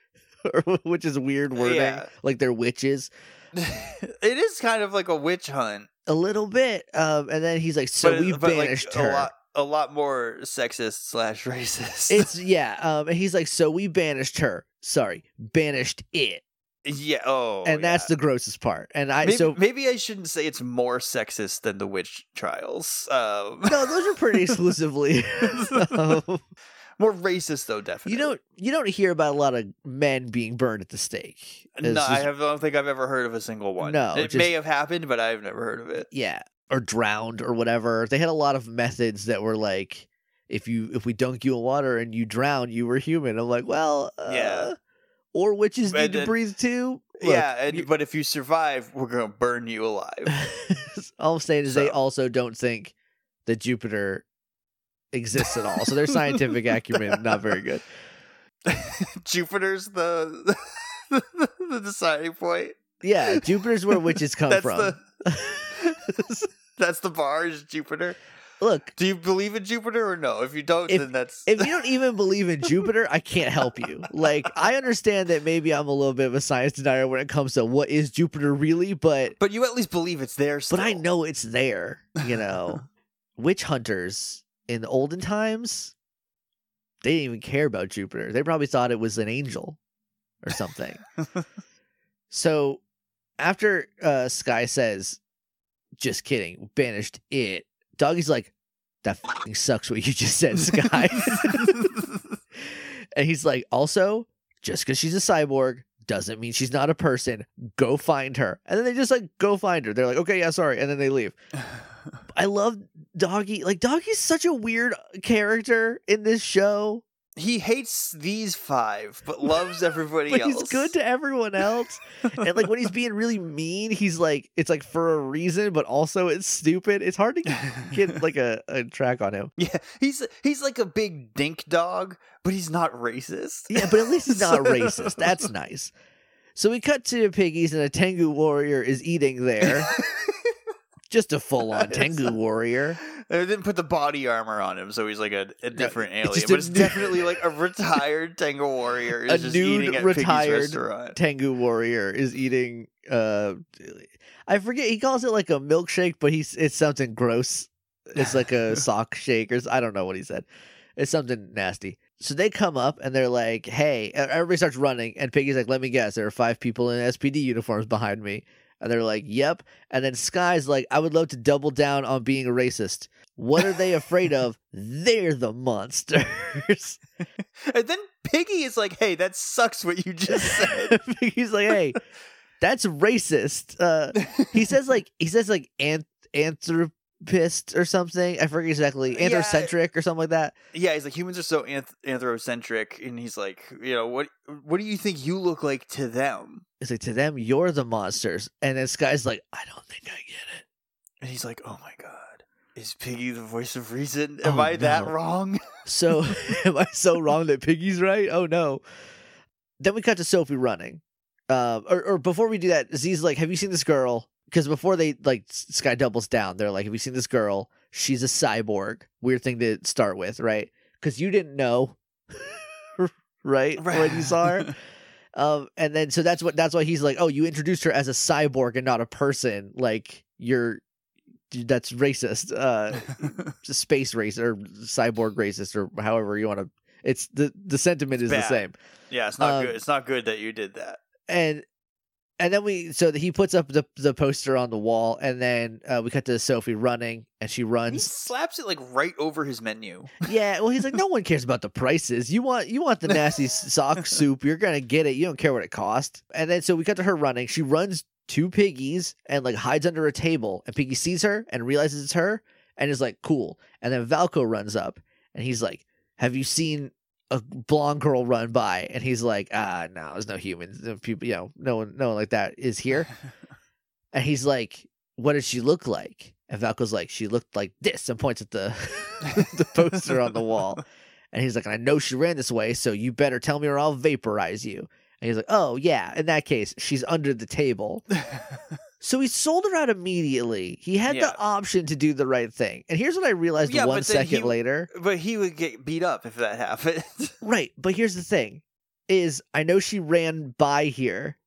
Speaker 1: which is weird wording
Speaker 2: Yeah.
Speaker 1: like they're witches
Speaker 2: it is kind of like a witch hunt.
Speaker 1: a little bit um and then he's like so
Speaker 2: but,
Speaker 1: we
Speaker 2: but, like,
Speaker 1: banished
Speaker 2: a
Speaker 1: her
Speaker 2: lot, a lot more sexist slash racist.
Speaker 1: it's yeah um and he's like so we banished her sorry banished it
Speaker 2: yeah. Oh,
Speaker 1: and that's
Speaker 2: yeah.
Speaker 1: the grossest part and i
Speaker 2: maybe,
Speaker 1: so
Speaker 2: maybe I shouldn't say it's more sexist than the witch trials. Um,
Speaker 1: no those are pretty exclusively um,
Speaker 2: more racist though, definitely.
Speaker 1: You don't you don't hear about a lot of men being burned at the stake. It's
Speaker 2: No, I
Speaker 1: just-
Speaker 2: have, don't think I've ever heard of a single one.
Speaker 1: No,
Speaker 2: it
Speaker 1: just-
Speaker 2: may have happened, but I've never heard of it.
Speaker 1: yeah, or drowned or whatever. They had a lot of methods that were like, if you if we dunk you in water and you drown, you were human. I'm like, well, uh,
Speaker 2: Yeah.
Speaker 1: Or witches need
Speaker 2: And
Speaker 1: to
Speaker 2: then-
Speaker 1: breathe too. Look,
Speaker 2: yeah, and, but if you survive, we're gonna burn you alive.
Speaker 1: all I'm saying is they also don't think that Jupiter exists at all. So their scientific acumen not very good.
Speaker 2: Jupiter's the the deciding point.
Speaker 1: Yeah, Jupiter's where witches come
Speaker 2: That's
Speaker 1: from.
Speaker 2: the that's the bar is Jupiter.
Speaker 1: Look,
Speaker 2: Do you believe in Jupiter or no? If you don't,
Speaker 1: If-
Speaker 2: then that's
Speaker 1: if you don't even believe in Jupiter, I can't help you. Like, I understand that maybe I'm a little bit of a science denier when it comes to what is Jupiter really, but
Speaker 2: but you at least believe it's there. Still.
Speaker 1: but I know it's there. You know, witch hunters in the olden times, they didn't even care about Jupiter. They probably thought it was an angel or something. so after uh, Sky says, "Just kidding," banished it. Doggy's like, "That fucking sucks what you just said, Sky." and he's like, "Also, just because she's a cyborg." Doesn't mean she's not a person. Go find her. And then they just like go find her. They're like, okay, yeah, sorry. And then they leave. I love Doggy. Like Doggy's such a weird uh, character in this show.
Speaker 2: he hates these five, but loves everybody
Speaker 1: but
Speaker 2: else.
Speaker 1: he's good to everyone else. and like when he's being really mean, he's like it's like for a reason, but also it's stupid. It's hard to get like a, a track on him.
Speaker 2: yeah, he's he's like a big dink dog, but he's not racist.
Speaker 1: Yeah, but at least he's not racist. That's nice. So we cut to piggies and a Tenga warrior is eating there. Just a full on Tenga warrior.
Speaker 2: They didn't put the body armor on him, so he's like a, a different
Speaker 1: it's
Speaker 2: alien.
Speaker 1: just
Speaker 2: but it's
Speaker 1: new-
Speaker 2: definitely like a retired Tenga warrior is
Speaker 1: A
Speaker 2: just
Speaker 1: nude retired Tenga warrior is eating uh I forget he calls it like a milkshake, but he's it's something gross. It's like a sock shake or I don't know what he said. It's something nasty. So they come up and they're like, "Hey!" Everybody starts running, and Piggy's like, "Let me guess, there are five people in SPD uniforms behind me." And they're like, "Yep." And then Sky's like, "I would love to double down on being a racist. What are they afraid of? They're the monsters."
Speaker 2: And then Piggy is like, "Hey, that sucks what you just said."
Speaker 1: He's like, "Hey, that's racist." Uh, he says like he says like anth- anthropist or something. I forget exactly.
Speaker 2: Yeah.
Speaker 1: Or something like that.
Speaker 2: yeah, he's like, humans are so anth- anthrocentric, and he's like, you know, what what do you think you look like to them?
Speaker 1: It's like to them, you're the monsters. And this guy's like, I don't think I get it.
Speaker 2: And he's like, oh my god, is Piggy the voice of reason? Am
Speaker 1: Oh,
Speaker 2: I that wrong?
Speaker 1: So am I so wrong that Piggy's right? Oh no. Then we cut to Sophie running. Um, or, or before we do that, Z's like, "Have you seen this girl?" Because before they like Sky doubles down, they're like, "Have you seen this girl? She's a cyborg." Weird thing to start with, right? Because you didn't know, right? When you saw her, um, and then so that's what that's why he's like, "Oh, you introduced her as a cyborg and not a person. Like you're that's racist." Uh, space race or cyborg racist or however you want to it's the the sentiment is the same
Speaker 2: yeah, it's not
Speaker 1: Um,
Speaker 2: good. It's not good that you did that.
Speaker 1: and and then we so he puts up the the poster on the wall and then uh, we cut to sophie running and she runs.
Speaker 2: He slaps it like right over his menu.
Speaker 1: yeah well he's like no one cares about the prices. You want you want the nasty sock soup. You're gonna get it. You don't care what it cost. And then so we cut to her running. She runs two piggies and like hides under a table and piggy sees her and realizes it's her and is like cool. And then valco runs up and he's like have you seen a blonde girl run by and he's like ah no there's no humans. No people you know no one no one like that is here. And he's like what did she look like? And valco's like she looked like this and points at the the poster on the wall. And he's like i know she ran this way so you better tell me or i'll vaporize you. And he's like oh yeah in that case she's under the table so he sold her out immediately he had
Speaker 2: Yeah.
Speaker 1: the option to do the right thing and here's what i realized
Speaker 2: Yeah,
Speaker 1: one second
Speaker 2: he-
Speaker 1: later
Speaker 2: but he would get beat up if that happened.
Speaker 1: Right, but here's the thing: is I know she ran by here,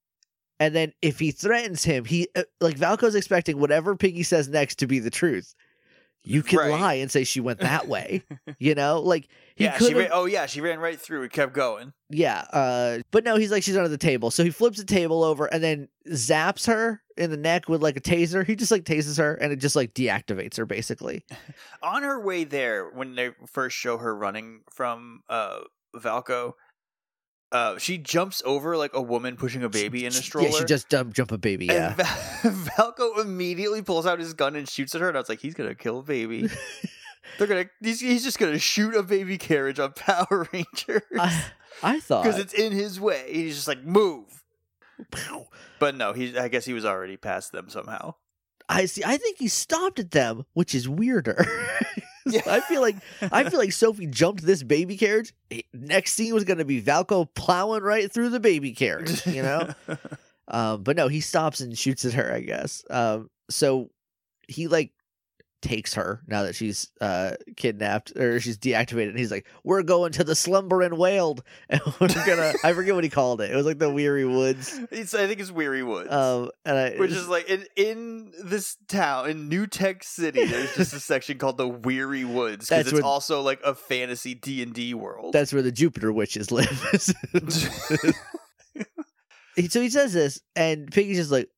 Speaker 1: and then if he threatens him, he uh, like Valco's expecting whatever Piggy says next to be the truth. You can
Speaker 2: Right.
Speaker 1: lie and say she went that way, you know, like
Speaker 2: yeah, she ran, oh yeah, she ran right through. It kept going.
Speaker 1: yeah, uh, but no, he's like she's under the table, so he flips the table over and then zaps her in the neck with like a taser. He just like tases her and it just like deactivates her basically.
Speaker 2: On her way there, when they first show her running from uh Valco, uh, she jumps over like a woman pushing a baby in a stroller.
Speaker 1: Yeah, she just dump, jump a baby. Yeah,
Speaker 2: And Val- Valco immediately pulls out his gun and shoots at her, and I was like, he's gonna kill a baby. They're gonna. He's, he's just gonna shoot a baby carriage on Power Rangers
Speaker 1: I, I thought
Speaker 2: because it's in his way. He's just like move. But no, he. I guess he was already past them somehow.
Speaker 1: I see. I think he stopped at them, which is weirder.
Speaker 2: Yeah.
Speaker 1: I feel like I feel like Sophie jumped this baby carriage. Next scene was going to be Valco plowing right through the baby carriage, you know. um, but no, he stops and shoots at her. I guess. Um, so he like takes her now that she's uh kidnapped or she's deactivated and he's like we're going to the slumbering wailed and we're gonna i forget what he called it it was like the weary woods
Speaker 2: it's, I think it's Weary Woods.
Speaker 1: um and I,
Speaker 2: which is like in in this town in New Tech City. There's just a section called the Weary Woods because it's
Speaker 1: where-
Speaker 2: also like a fantasy D and D world.
Speaker 1: That's where the Jupiter witches live. So he says this, and Piggy's just like,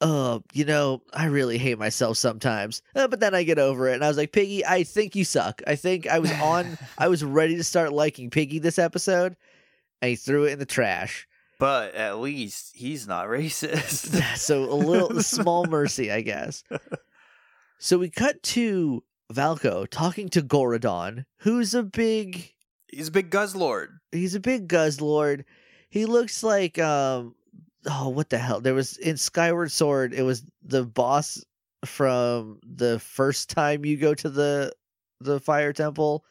Speaker 1: "Oh, you know, I really hate myself sometimes, Uh, but then I get over it." And I was like, "Piggy, I think you suck. I think I was on. I was ready to start liking Piggy this episode, and he threw it in the trash.
Speaker 2: but at least he's not racist.
Speaker 1: so a little small mercy, I guess." So we cut to Valko talking to Gorodon, who's a big
Speaker 2: He's a big Guzzlord.
Speaker 1: He's a big Guzzlord. He looks like um oh what the hell? There was in Skyward Sword, it was the boss from the first time you go to the the fire temple.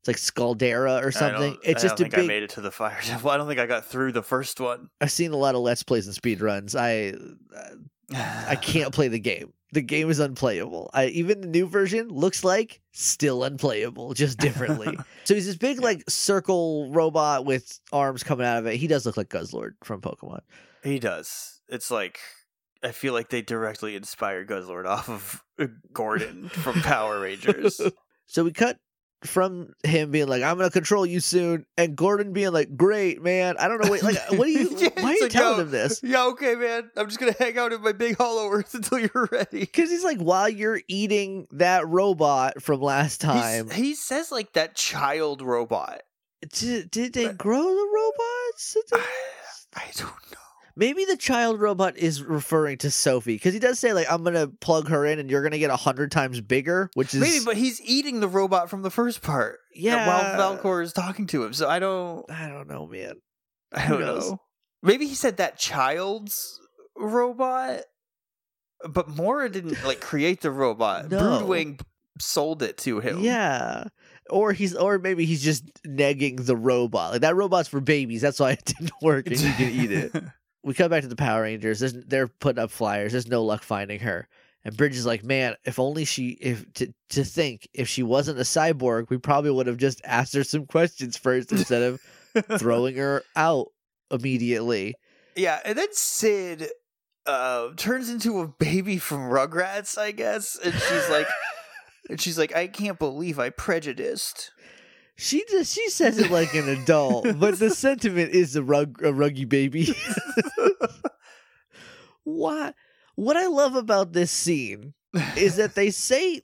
Speaker 1: It's like Scaldera or something. It's
Speaker 2: I
Speaker 1: just
Speaker 2: don't
Speaker 1: a
Speaker 2: think I
Speaker 1: big
Speaker 2: made it to the fire temple. I don't think I got through the first one.
Speaker 1: I've seen a lot of let's plays and speed runs. I uh, I can't play the game. The game is unplayable. I even the new version looks like still unplayable, just differently. so he's this big like circle robot with arms coming out of it. He does look like Guzzlord from Pokemon.
Speaker 2: He does. It's like I feel like they directly inspired Guzzlord off of uh, Gordon from Power Rangers.
Speaker 1: So we cut from him being like, "I'm gonna control you soon," and Gordon being like, "Great, man. I don't know. Wait, like, what are you?
Speaker 2: Yeah,
Speaker 1: why are you
Speaker 2: like,
Speaker 1: telling him this?"
Speaker 2: Yeah, okay, man. I'm just gonna hang out in my big hollow earth until you're ready.
Speaker 1: Because he's like, while you're eating that robot from last
Speaker 2: He's-
Speaker 1: time,
Speaker 2: he says like that child robot.
Speaker 1: did, did they grow the robots?
Speaker 2: I, I don't know.
Speaker 1: Maybe the child robot is referring to Sophie because he does say like I'm gonna plug her in and you're gonna get a hundred times bigger, which is
Speaker 2: Maybe, but he's eating the robot from the first part.
Speaker 1: yeah.
Speaker 2: While Valcor is talking to him, so I don't.
Speaker 1: I don't know, man.
Speaker 2: I don't know. Maybe he said that child's robot, but Mora didn't like create the robot.
Speaker 1: No.
Speaker 2: Broodwing sold it to him.
Speaker 1: Yeah, or he's or maybe he's just negging the robot. Like that robot's for babies. That's why it didn't work and you can eat it. we come back to the Power Rangers. There's, they're putting up flyers. There's no luck finding her. And Bridge is like, man, if only she, if to, to think, if she wasn't a cyborg, we probably would have just asked her some questions first instead of throwing her out immediately.
Speaker 2: yeah, and then Syd uh, turns into a baby from Rugrats, I guess, and she's like, and she's like, I can't believe I prejudiced.
Speaker 1: She just she says it like an adult, but the sentiment is a rug a ruggy baby. what what I love about this scene is that they say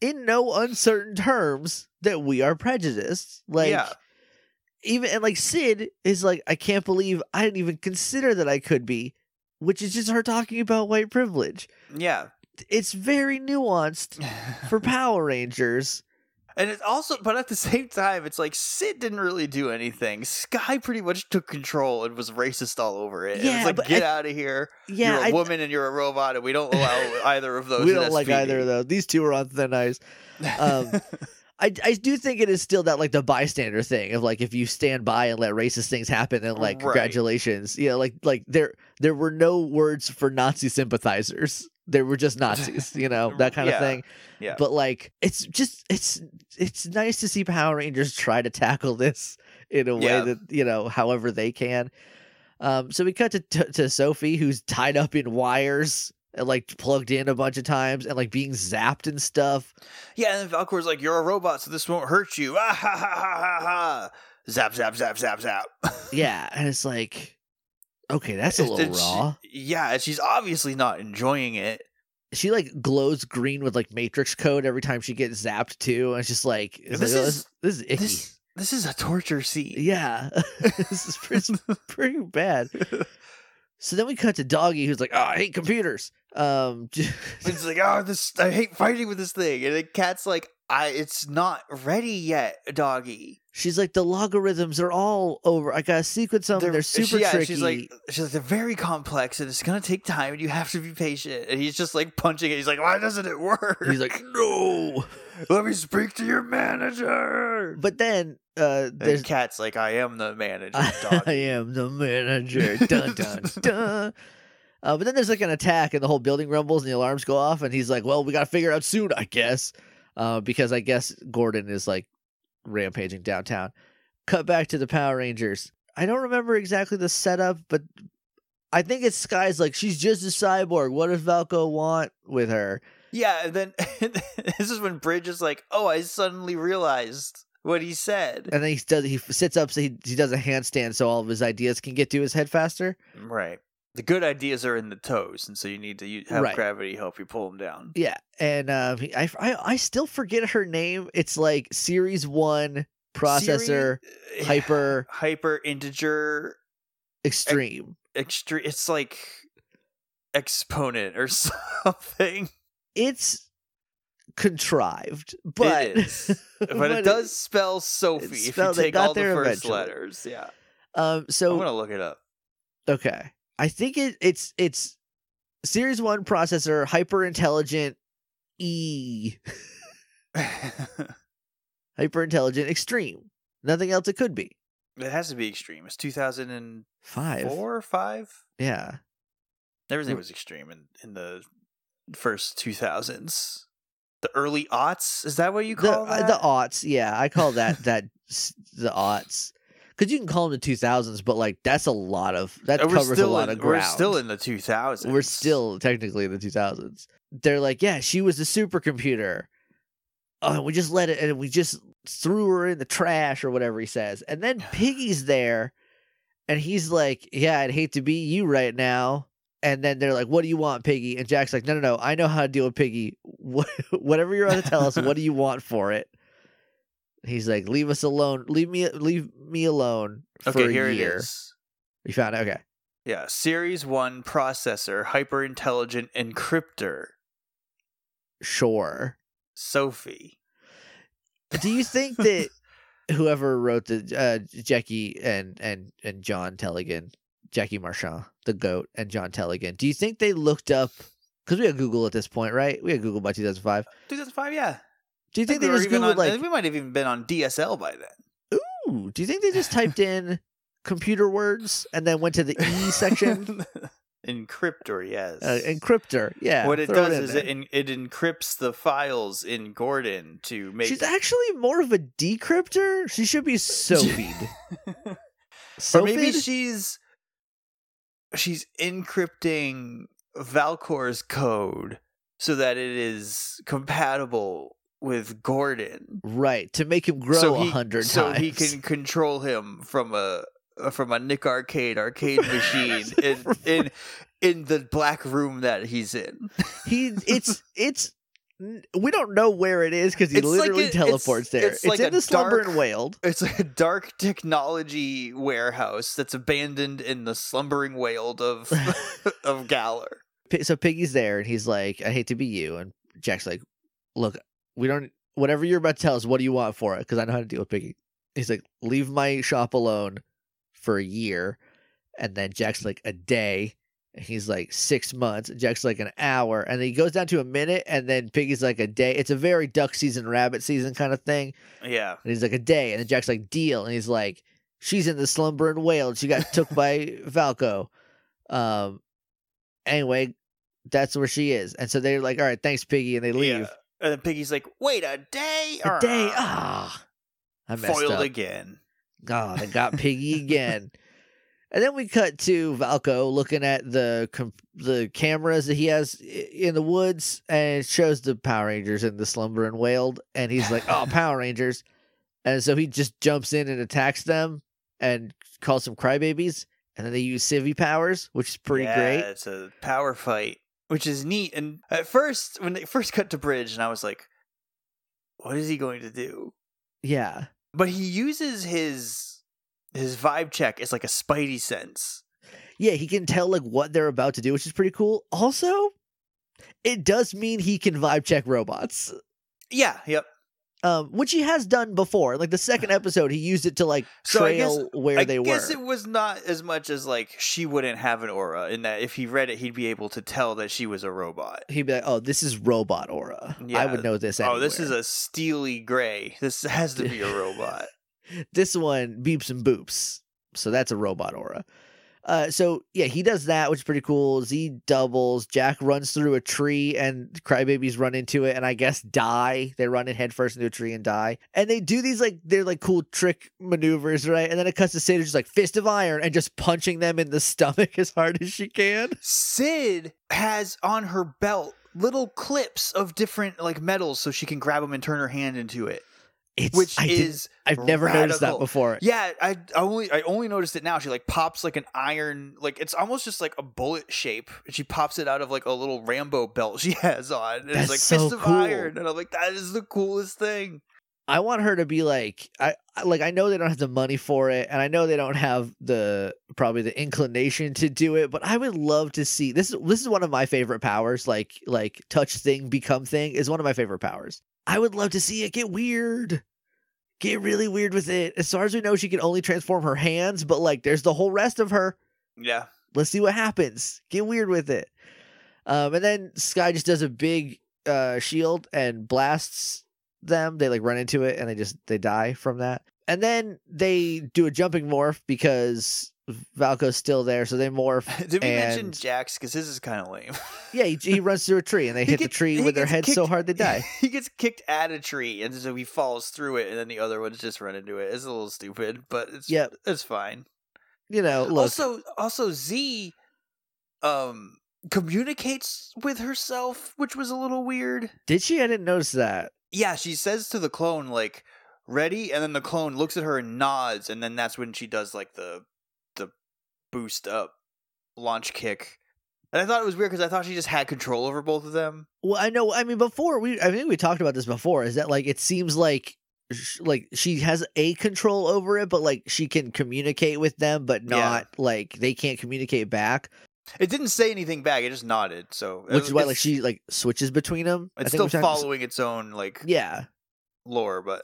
Speaker 1: in no uncertain terms that we are prejudiced. Like
Speaker 2: Yeah.
Speaker 1: even and like Syd is like, I can't believe I didn't even consider that I could be, which is just her talking about white privilege.
Speaker 2: yeah.
Speaker 1: It's very nuanced for Power Rangers.
Speaker 2: And it's also, but at the same time, it's like Syd didn't really do anything. Sky pretty much took control and was racist all over it. And
Speaker 1: Yeah,
Speaker 2: it's like, get out of here.
Speaker 1: Yeah,
Speaker 2: you're a
Speaker 1: I-
Speaker 2: woman and you're a robot, and we don't allow either of those.
Speaker 1: we don't like either of those. These two are on thin ice. Um, I, I do think it is still that like the bystander thing of like if you stand by and let racist things happen then like
Speaker 2: Right.
Speaker 1: congratulations you know like like there there were no words for Nazi sympathizers there were just Nazis you know that kind
Speaker 2: Yeah.
Speaker 1: of thing
Speaker 2: Yeah.
Speaker 1: but like it's just it's it's nice to see Power Rangers try to tackle this in a way
Speaker 2: Yeah.
Speaker 1: that you know however they can um so we cut to to, to Sophie who's tied up in wires and like plugged in a bunch of times and like being zapped and stuff
Speaker 2: yeah, and Valkor's like, "You're a robot, so this won't hurt you." Ah ha ha ha ha ha! Zap zap zap zap zap.
Speaker 1: Yeah, and it's like, okay, that's a little
Speaker 2: she-
Speaker 1: raw.
Speaker 2: yeah, she's obviously not enjoying it.
Speaker 1: She like glows green with like matrix code every time she gets zapped too, and it's just like, it's
Speaker 2: This
Speaker 1: like, oh,
Speaker 2: is-
Speaker 1: this, this is icky.
Speaker 2: This this is a torture scene.
Speaker 1: Yeah, this is pretty, pretty bad. So then we cut to Doggy, who's like, "Oh, I hate computers." Um,
Speaker 2: It's like, oh, this I hate fighting with this thing, and the cat's like, I, it's not ready yet, doggy.
Speaker 1: she's like, "The logarithms are all over. I gotta sequence them. They're, super
Speaker 2: yeah,
Speaker 1: tricky."
Speaker 2: She's like, she's like, they're very complex, and it's gonna take time, and you have to be patient. And he's just like punching it. He's like, why doesn't it work?
Speaker 1: He's like, "No."
Speaker 2: let me speak to your manager.
Speaker 1: But then uh,
Speaker 2: And
Speaker 1: there's
Speaker 2: cat's like, I am the manager,
Speaker 1: I am the manager. Dun dun dun. Uh, but then there's like an attack, and the whole building rumbles, and the alarms go off, and he's like, "Well, we got to figure out soon, I guess," uh, because I guess Gordon is like rampaging downtown. Cut back to the Power Rangers. I don't remember exactly the setup, but I think it's Sky's like she's just a cyborg. What does Valko want with her?
Speaker 2: Yeah, and then this is when Bridge is like, oh, I suddenly realized what he said.
Speaker 1: And then he does he sits up, so he he does a handstand, so all of his ideas can get to his head faster.
Speaker 2: Right. The good ideas are in the toes, and so you need to have
Speaker 1: Right.
Speaker 2: gravity help you pull them down.
Speaker 1: Yeah, and he- I, I I still forget her name. It's like Series One processor
Speaker 2: Siri-
Speaker 1: hyper
Speaker 2: hyper integer
Speaker 1: extreme.
Speaker 2: extreme. It's like exponent or something.
Speaker 1: It's contrived, but
Speaker 2: it is. But, it does spell Sophie if you take all the first
Speaker 1: eventually.
Speaker 2: letters. Yeah.
Speaker 1: Um, so
Speaker 2: I'm gonna look it up.
Speaker 1: Okay. I think it it's it's series 1 processor hyper intelligent E hyper intelligent extreme. Nothing else it could be.
Speaker 2: it has to be extreme. It's 2004
Speaker 1: 5.
Speaker 2: or 5?
Speaker 1: Yeah.
Speaker 2: Everything was extreme in, in the first 2000s. The early aughts? Is that what you
Speaker 1: The
Speaker 2: call
Speaker 1: uh,
Speaker 2: that?
Speaker 1: the aughts, yeah. I call that that the aughts. Cuz you can call them the 2000s, but like that's a lot of that
Speaker 2: Uh,
Speaker 1: covers a lot
Speaker 2: in,
Speaker 1: of ground.
Speaker 2: We're still in the 2000s.
Speaker 1: We're still technically in the 2000s. They're like, yeah, she was a supercomputer. Oh, and we just let it, and we just threw her in the trash or whatever he says. And then Piggy's there, and he's like, yeah, I'd hate to be you right now. And then they're like, what do you want, Piggy? And Jack's like, no, no, no, I know how to deal with Piggy. Wh- Whatever you're going to tell us, what do you want for it? He's like, leave us alone. Leave me, leave me alone for
Speaker 2: Okay,
Speaker 1: a year.
Speaker 2: it is.
Speaker 1: You found it? Okay.
Speaker 2: Yeah, Series 1 processor, hyper intelligent encryptor,
Speaker 1: Sure.
Speaker 2: Sophie.
Speaker 1: Do you think that whoever wrote the uh, Jackie and and and John Tellegen, Jackie Marchand, the goat, and John Tellegen, do you think they looked up? Because we had Google at this point, right? We had Google by 2005.
Speaker 2: 2005, yeah.
Speaker 1: Do you think,
Speaker 2: we
Speaker 1: they just Googled
Speaker 2: on,
Speaker 1: like?
Speaker 2: we might have even been on DSL by then.
Speaker 1: Ooh, do you think they just typed in computer words and then went to the E section?
Speaker 2: Encryptor, yes.
Speaker 1: uh, encryptor, yeah.
Speaker 2: what it does
Speaker 1: in
Speaker 2: is it, en- it encrypts the files in Gordon to make.
Speaker 1: She's actually more of a decryptor. She should be Sophied.
Speaker 2: or maybe she's she's encrypting Valcor's code so that it is compatible with Gordon.
Speaker 1: right to make him grow
Speaker 2: so
Speaker 1: a hundred
Speaker 2: so
Speaker 1: times.
Speaker 2: So he can control him from a from a Nick Arcade arcade machine in in in the black room that he's in.
Speaker 1: He it's it's we don't know where it is because he
Speaker 2: It's like
Speaker 1: literally
Speaker 2: a- it's-
Speaker 1: teleports there.
Speaker 2: it's
Speaker 1: It's,
Speaker 2: like
Speaker 1: in the slumber
Speaker 2: dark-. It's like a dark technology warehouse that's abandoned in the slumbering wailed of of Galler.
Speaker 1: So Piggy's there and he's like, "I hate to be you," and Jack's like, "Look, we don't. Whatever you're about to tell us, what do you want for it? Because I know how to deal with Piggy." He's like, "Leave my shop alone for a year," and then Jack's like, "A day." And he's like six months. Jack's like an hour, and then he goes down to a minute, and then Piggy's like a day. It's a very duck season, rabbit season kind of thing.
Speaker 2: Yeah.
Speaker 1: And he's like, a day. And then Jack's like, deal. And he's like, she's in the slumber and wail. And she got took by Falco. Um, anyway, that's where she is. And so they're like, all right, thanks, Piggy. And they leave.
Speaker 2: Yeah. And then Piggy's like, wait a day?
Speaker 1: A day.
Speaker 2: Arrgh."
Speaker 1: Ah. I messed
Speaker 2: Foiled
Speaker 1: up.
Speaker 2: again.
Speaker 1: Oh, they got Piggy again. And then we cut to Valco looking at the com- the cameras that he has in the woods, and it shows the Power Rangers in the slumber and wailed. And he's like, "Oh, Power Rangers!" And so he just jumps in and attacks them and calls them crybabies. And then they use civvy powers, which is pretty
Speaker 2: yeah,
Speaker 1: great.
Speaker 2: It's a power fight, which is neat. And at first, when they first cut to Bridge, and I was like, what is he going to do?
Speaker 1: Yeah,
Speaker 2: But he uses his his vibe check as like a spidey sense.
Speaker 1: yeah, he can tell like what they're about to do, which is pretty cool. Also, it does mean he can vibe check robots.
Speaker 2: Yeah, yep.
Speaker 1: Um, which he has done before. Like the second episode, he used it to like
Speaker 2: So I guess-
Speaker 1: trail where
Speaker 2: I
Speaker 1: they were.
Speaker 2: I guess it was not as much as like she wouldn't have an aura in that if he read it, he'd be able to tell that she was a robot.
Speaker 1: He'd be like, "Oh, this is robot aura.
Speaker 2: Yeah.
Speaker 1: I would know this."
Speaker 2: Oh, this is a steely gray. This has to be a robot.
Speaker 1: this one beeps and boops, so that's a robot aura. Uh, so yeah, he does that, which is pretty cool. Z doubles. Jack runs through a tree, and crybabies run into it, and I guess die. They run in headfirst into a tree and die. And they do these like they're like cool trick maneuvers, right? And then it cuts to Sage just like fist of iron and just punching them in the stomach as hard as she can.
Speaker 2: Syd has on her belt little clips of different like metals so she can grab them and turn her hand into it,
Speaker 1: It's
Speaker 2: which
Speaker 1: I
Speaker 2: is
Speaker 1: I've never noticed that before.
Speaker 2: Yeah, I, I only I only noticed it now. She like pops like an iron, like it's almost just like a bullet shape. And she pops it out of like a little Rambo belt she has on. And
Speaker 1: That's
Speaker 2: it's like
Speaker 1: so
Speaker 2: fist of
Speaker 1: cool.
Speaker 2: iron. And I'm like, that is the coolest thing.
Speaker 1: I want her to be like I I- like I know they don't have the money for it and I know they don't have the probably the inclination to do it but I would love to see this is this is one of my favorite powers like like touch thing become thing is one of my favorite powers. I would love to see it get weird. Get really weird with it. As far as we know she can only transform her hands but like there's the whole rest of her.
Speaker 2: Yeah.
Speaker 1: Let's see what happens. Get weird with it. Um, and then Sky just does a big uh, shield and blasts them. They like run into it and they just they die from that. And then they do a jumping morph because Valko's still there, so they morph.
Speaker 2: Did we mention Jax? Because this is kind of lame.
Speaker 1: Yeah, he, he runs through a tree and they
Speaker 2: He
Speaker 1: hit the tree with their
Speaker 2: gets
Speaker 1: heads so hard they die.
Speaker 2: he gets kicked at a tree, and so he falls through it, and then the other ones just run into it. It's a little stupid, but it's
Speaker 1: Yep.
Speaker 2: it's fine.
Speaker 1: You know, look,
Speaker 2: Also, also Z, um, communicates with herself, which was a little weird.
Speaker 1: did she? I didn't notice that.
Speaker 2: Yeah, she says to the clone like ready, and then the clone looks at her and nods, and then that's when she does like the boost up launch kick. And I thought it was weird because I thought she just had control over both of them.
Speaker 1: Well, I know. I mean, before we, I think we talked about this before. Is that like it seems like, sh- like she has a control over it, but like she can communicate with them, but
Speaker 2: Yeah.
Speaker 1: not like they can't communicate back.
Speaker 2: It didn't say anything back; it just nodded. So
Speaker 1: Which is why like she like switches between them. I
Speaker 2: it's still following its own like
Speaker 1: Yeah,
Speaker 2: lore, but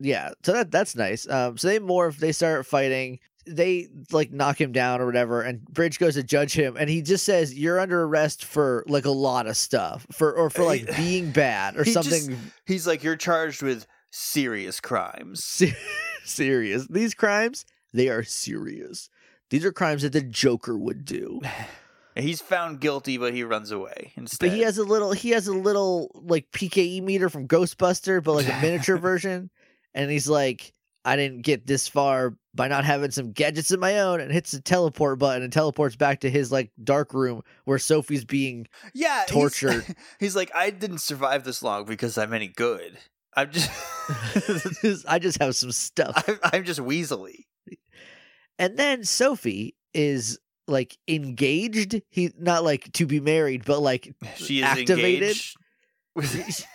Speaker 1: yeah. So that that's nice. Um, so they morph. They start fighting. They like knock him down or whatever, and Bridge goes to judge him, and he just says, "You're under arrest for like a lot of stuff, for or for like being bad or
Speaker 2: he just-
Speaker 1: something
Speaker 2: he's like, "You're charged with serious crimes."
Speaker 1: Se- serious. These crimes, they are serious. These are crimes that the Joker would do.
Speaker 2: He's found guilty, but he runs away instead.
Speaker 1: But he has a little he has a little like PKE meter from Ghostbuster, but like a miniature version. And he's like, I didn't get this far by not having some gadgets of my own and hits the teleport button and teleports back to his like dark room where Sophie's being
Speaker 2: yeah, he's-
Speaker 1: tortured.
Speaker 2: He's, like, I didn't survive this long because I'm any good. I'm just,
Speaker 1: I just have some stuff.
Speaker 2: I'm, I'm just weaselly.
Speaker 1: And then Sophie is like engaged. He not like to be married, but like
Speaker 2: She is
Speaker 1: Activated?
Speaker 2: engaged.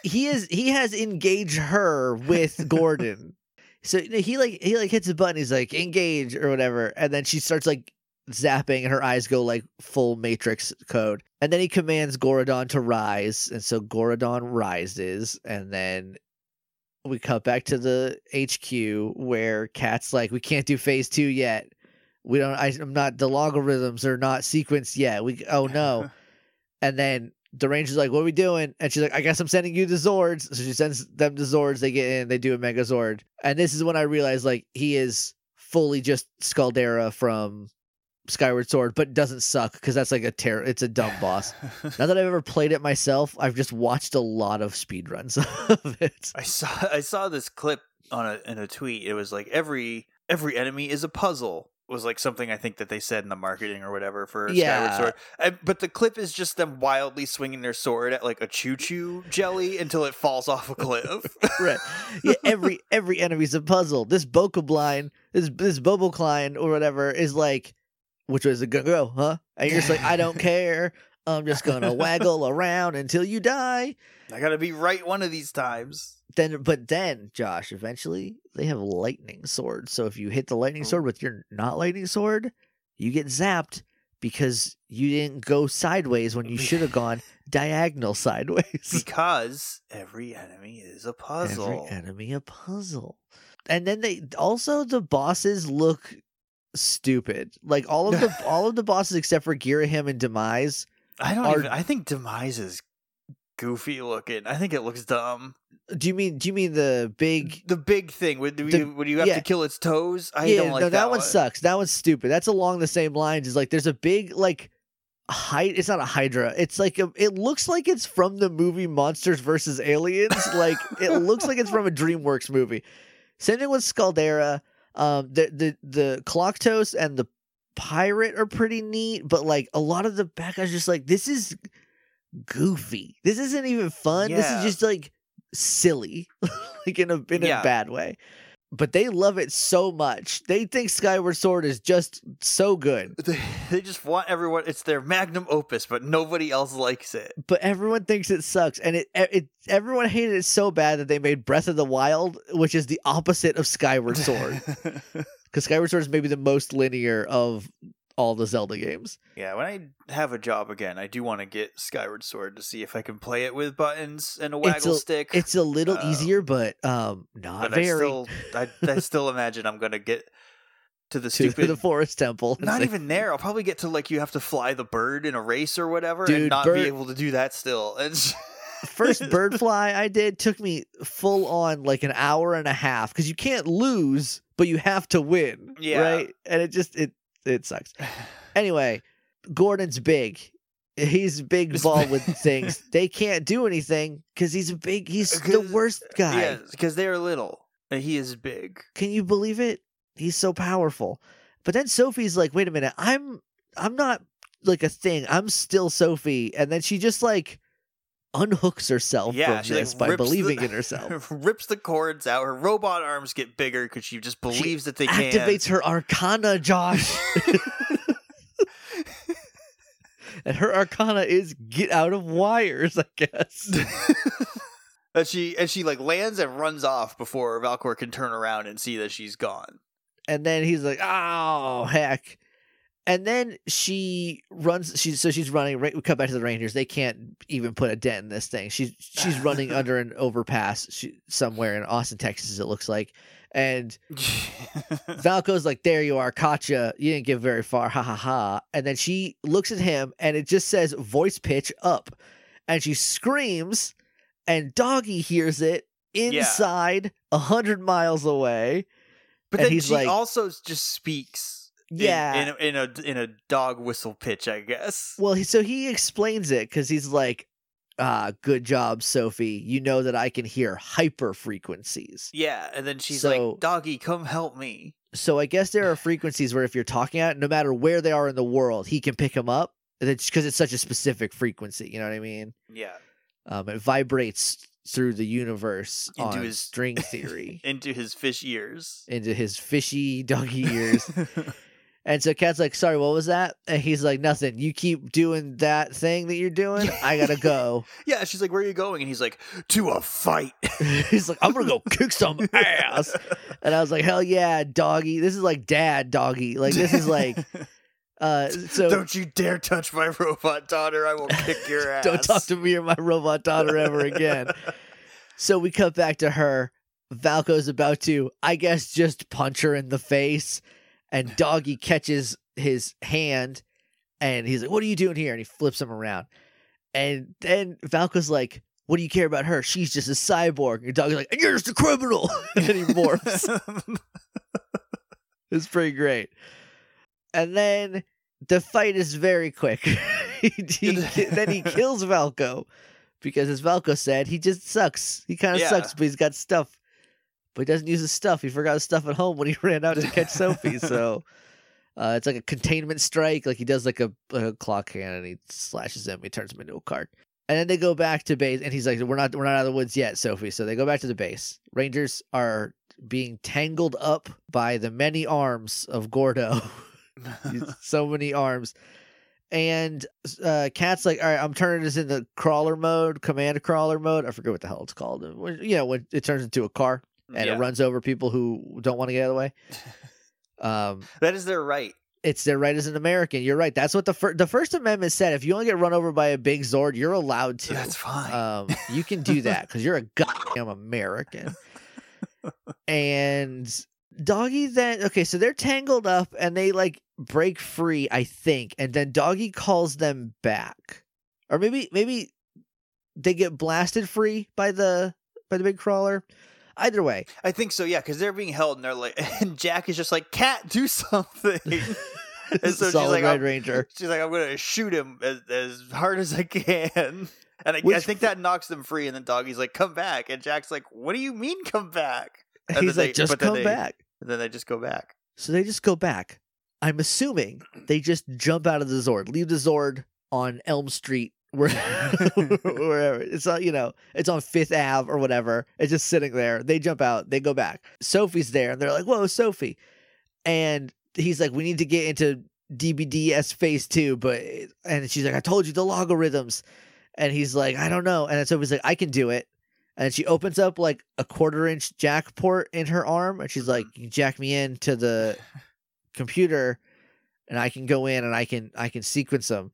Speaker 1: he is he has engaged her with Gordon. So he like he like hits a button. He's like engage or whatever, and then she starts like zapping, and her eyes go like full Matrix code. And then he commands Gorodon to rise, and so Gorodon rises, and then we cut back to the HQ where Kat's like, we can't do phase two yet. We don't. I, I'm not. The logarithms are not sequenced yet. We. Oh no. And then the ranger's like, "What are we doing?" And she's like, "I guess I'm sending you the Zords." So she sends them the Zords. They get in. They do a Mega Zord. And this is when I realized, like, he is fully just Scaldera from Skyward Sword, but doesn't suck because that's like a terror. It's a dumb boss. now that I've ever played it myself. I've just watched a lot of speedruns of it.
Speaker 2: I saw I saw this clip on a in a tweet. It was like every every enemy is a puzzle. Was like something I think that they said in the marketing or whatever for
Speaker 1: Yeah.
Speaker 2: Skyward Sword. And, but the clip is just them wildly swinging their sword at like a ChuChu jelly until it falls off a cliff.
Speaker 1: right. Yeah, every every enemy's a puzzle. This Bokoblin, this this Bobocline or whatever is like, which way is it gonna go, huh? And you're just like, I don't care. I'm just gonna waggle around until you die.
Speaker 2: I gotta be right one of these times.
Speaker 1: Then, but then, Josh, eventually they have lightning swords. So if you hit the lightning
Speaker 2: Oh.
Speaker 1: sword with your not lightning sword, you get zapped because you didn't go sideways when you should have gone diagonal sideways.
Speaker 2: Because every enemy is a puzzle.
Speaker 1: Every enemy a puzzle. And then they also the bosses look stupid. Like all of the all of the bosses except for Girahim and Demise.
Speaker 2: I don't
Speaker 1: are-
Speaker 2: even I think Demise is goofy looking. I think it looks dumb.
Speaker 1: Do you mean do you mean the big
Speaker 2: The big thing you,
Speaker 1: The-
Speaker 2: when you have
Speaker 1: yeah.
Speaker 2: to kill its toes. I
Speaker 1: Yeah,
Speaker 2: don't like
Speaker 1: no,
Speaker 2: that,
Speaker 1: that, one sucks. That one's stupid. That's along the same lines as like there's a big like Hy- it's not a hydra it's like a, it looks like it's from the movie monsters versus aliens like it looks like it's from a dreamworks movie same thing with scaldera um the the the Koloktos and the pirate are pretty neat but like a lot of the back guys just like this is goofy this isn't even fun this is just like silly like in a in
Speaker 2: Yeah.
Speaker 1: a bad way but they love it so much. They think Skyward Sword is just so good.
Speaker 2: They, they just want everyone. It's their magnum opus, but nobody else likes it.
Speaker 1: But everyone thinks it sucks, and it, it everyone hated it so bad that they made Breath of the Wild, which is the opposite of Skyward Sword, because Skyward Sword is maybe the most linear of all the Zelda games.
Speaker 2: yeah, when I have a job again, I do want to get Skyward Sword to see if I can play it with buttons and a
Speaker 1: It's a-
Speaker 2: stick.
Speaker 1: It's a little
Speaker 2: Uh,
Speaker 1: easier, but um, not
Speaker 2: but I
Speaker 1: very.
Speaker 2: still, I, I still imagine I'm gonna get to the
Speaker 1: to
Speaker 2: stupid.
Speaker 1: the forest temple.
Speaker 2: not
Speaker 1: say,
Speaker 2: even there. I'll probably get to like you have to fly the bird in a race or whatever, and not
Speaker 1: bird-
Speaker 2: be able to do that still. It's
Speaker 1: first bird fly I did took me full on like an hour and a half because you can't lose, but you have to win.
Speaker 2: Yeah.
Speaker 1: Right. And it just it it sucks. Anyway, Gordon's big. He's big ball with things. They can't do anything because he's a big. He's uh,
Speaker 2: the
Speaker 1: worst guy.
Speaker 2: yeah, because they are little and he is big.
Speaker 1: Can you believe it? He's so powerful. But then Sophie's like, "Wait a minute, I'm I'm not like a thing. I'm still Sophie." And then she just like unhooks herself
Speaker 2: Yeah,
Speaker 1: from
Speaker 2: she like
Speaker 1: this by
Speaker 2: rips the-
Speaker 1: believing in herself.
Speaker 2: rips the cords out. Her robot arms get bigger because she just believes that they can.
Speaker 1: Activates her arcana, Josh. and her arcana is get out of wires, I guess.
Speaker 2: and she and she like lands and runs off before Valcor can turn around and see that she's gone.
Speaker 1: and then he's like, "Oh heck!" And then she runs. She's so she's running. Right, we cut back to the Rangers. They can't even put a dent in this thing. She's she's running under an overpass she, somewhere in Austin, Texas. It looks like. And Valco's like, "There you are, Katya. You didn't get very far, ha ha ha." And then she looks at him, and it just says voice pitch up, and she screams, and Doggy hears it inside a hundred miles away.
Speaker 2: but
Speaker 1: and
Speaker 2: then she
Speaker 1: like-
Speaker 2: also just speaks. In-
Speaker 1: Yeah,
Speaker 2: in, a, in a in a dog whistle pitch, I guess.
Speaker 1: Well, so he explains it because he's like, ah, good job, Sophie. You know that I can hear hyper frequencies.
Speaker 2: Yeah, and then she's
Speaker 1: So-
Speaker 2: like, "Doggy, come help me."
Speaker 1: So I guess there are frequencies where if you're talking at, no matter where they are in the world, he can pick them up. Because it's such a specific frequency, you know what I mean?
Speaker 2: Yeah,
Speaker 1: Um, it vibrates through the universe
Speaker 2: Into
Speaker 1: on
Speaker 2: his-
Speaker 1: string theory
Speaker 2: into his fish ears.
Speaker 1: into his fishy doggy ears. And so Kat's like, sorry, what was that? And he's like, nothing. You keep doing that thing that you're doing. I gotta go.
Speaker 2: yeah, she's like, "Where are you going?" And he's like, "To a fight."
Speaker 1: he's like, I'm gonna go kick some ass. And I was like, hell yeah, doggy. This is like dad doggy. Like this is like uh so
Speaker 2: Don't you dare touch my robot daughter! I will kick your ass.
Speaker 1: don't talk to me or my robot daughter ever again. So we cut back to her. Valco's about to, I guess, just punch her in the face. And Doggy catches his hand and he's like, What are you doing here? And he flips him around. And then Valco's like, What do you care about her? She's just a cyborg. And Doggy's like, And you're just a criminal. and he morphs. It's pretty great. And then the fight is very quick. he, he- then he kills Valco because, as Valco said, he just sucks. He kind of
Speaker 2: Yeah.
Speaker 1: sucks, but he's got stuff. But he doesn't use his stuff. He forgot his stuff at home when he ran out to catch Sophie. So uh, it's like a containment strike. Like he does like a, a clock hand and he slashes him. He turns him into a cart. And then they go back to base, and he's like, "We're not, we're not out of the woods yet, Sophie." So they go back to the base. Rangers are being tangled up by the many arms of Gordo. So many arms. And uh Kat's like, all right, I'm turning this into crawler mode, command crawler mode. I forget what the hell it's called. You know, when it turns into a car and
Speaker 2: Yeah.
Speaker 1: it runs over people who don't want to get out of the way. Um,
Speaker 2: That is their right.
Speaker 1: it's their right as an American. You're right. That's what the fir- the First Amendment said. If you only get run over by a big Zord, you're allowed to.
Speaker 2: That's fine.
Speaker 1: Um, you can do that because you're a goddamn American. and Doggy then okay, so they're tangled up and they like break free, I think, and then Doggy calls them back, or maybe maybe they get blasted free by the by the big crawler. Either way,
Speaker 2: I think so. Yeah, because they're being held, and they're like, and Jack is just like, "Kat, do something." And so she's like,
Speaker 1: Red
Speaker 2: I'm-
Speaker 1: Ranger.
Speaker 2: She's like, "I'm gonna shoot him as, as hard as I can." And I, I think that knocks them free. And then Doggy's like, "Come back!" And Jack's like, "What do you mean, come back?" And
Speaker 1: He's like,
Speaker 2: they-
Speaker 1: just come
Speaker 2: they-
Speaker 1: back.
Speaker 2: And then they just go back.
Speaker 1: So they just go back. I'm assuming they just jump out of the Zord, leave the Zord on Elm Street wherever it's on you know it's on Fifth Ave or whatever. It's just sitting there. They jump out. They go back. Sophie's there, and they're like, "Whoa, Sophie!" And he's like, "We need to get into DBDS phase two, but and she's like, "I told you the logarithms," and he's like, "I don't know," and then Sophie's like, "I can do it." And she opens up like a quarter inch jack port in her arm, and she's like, mm-hmm. "You jack me in to the computer, and I can go in and I can I can sequence them."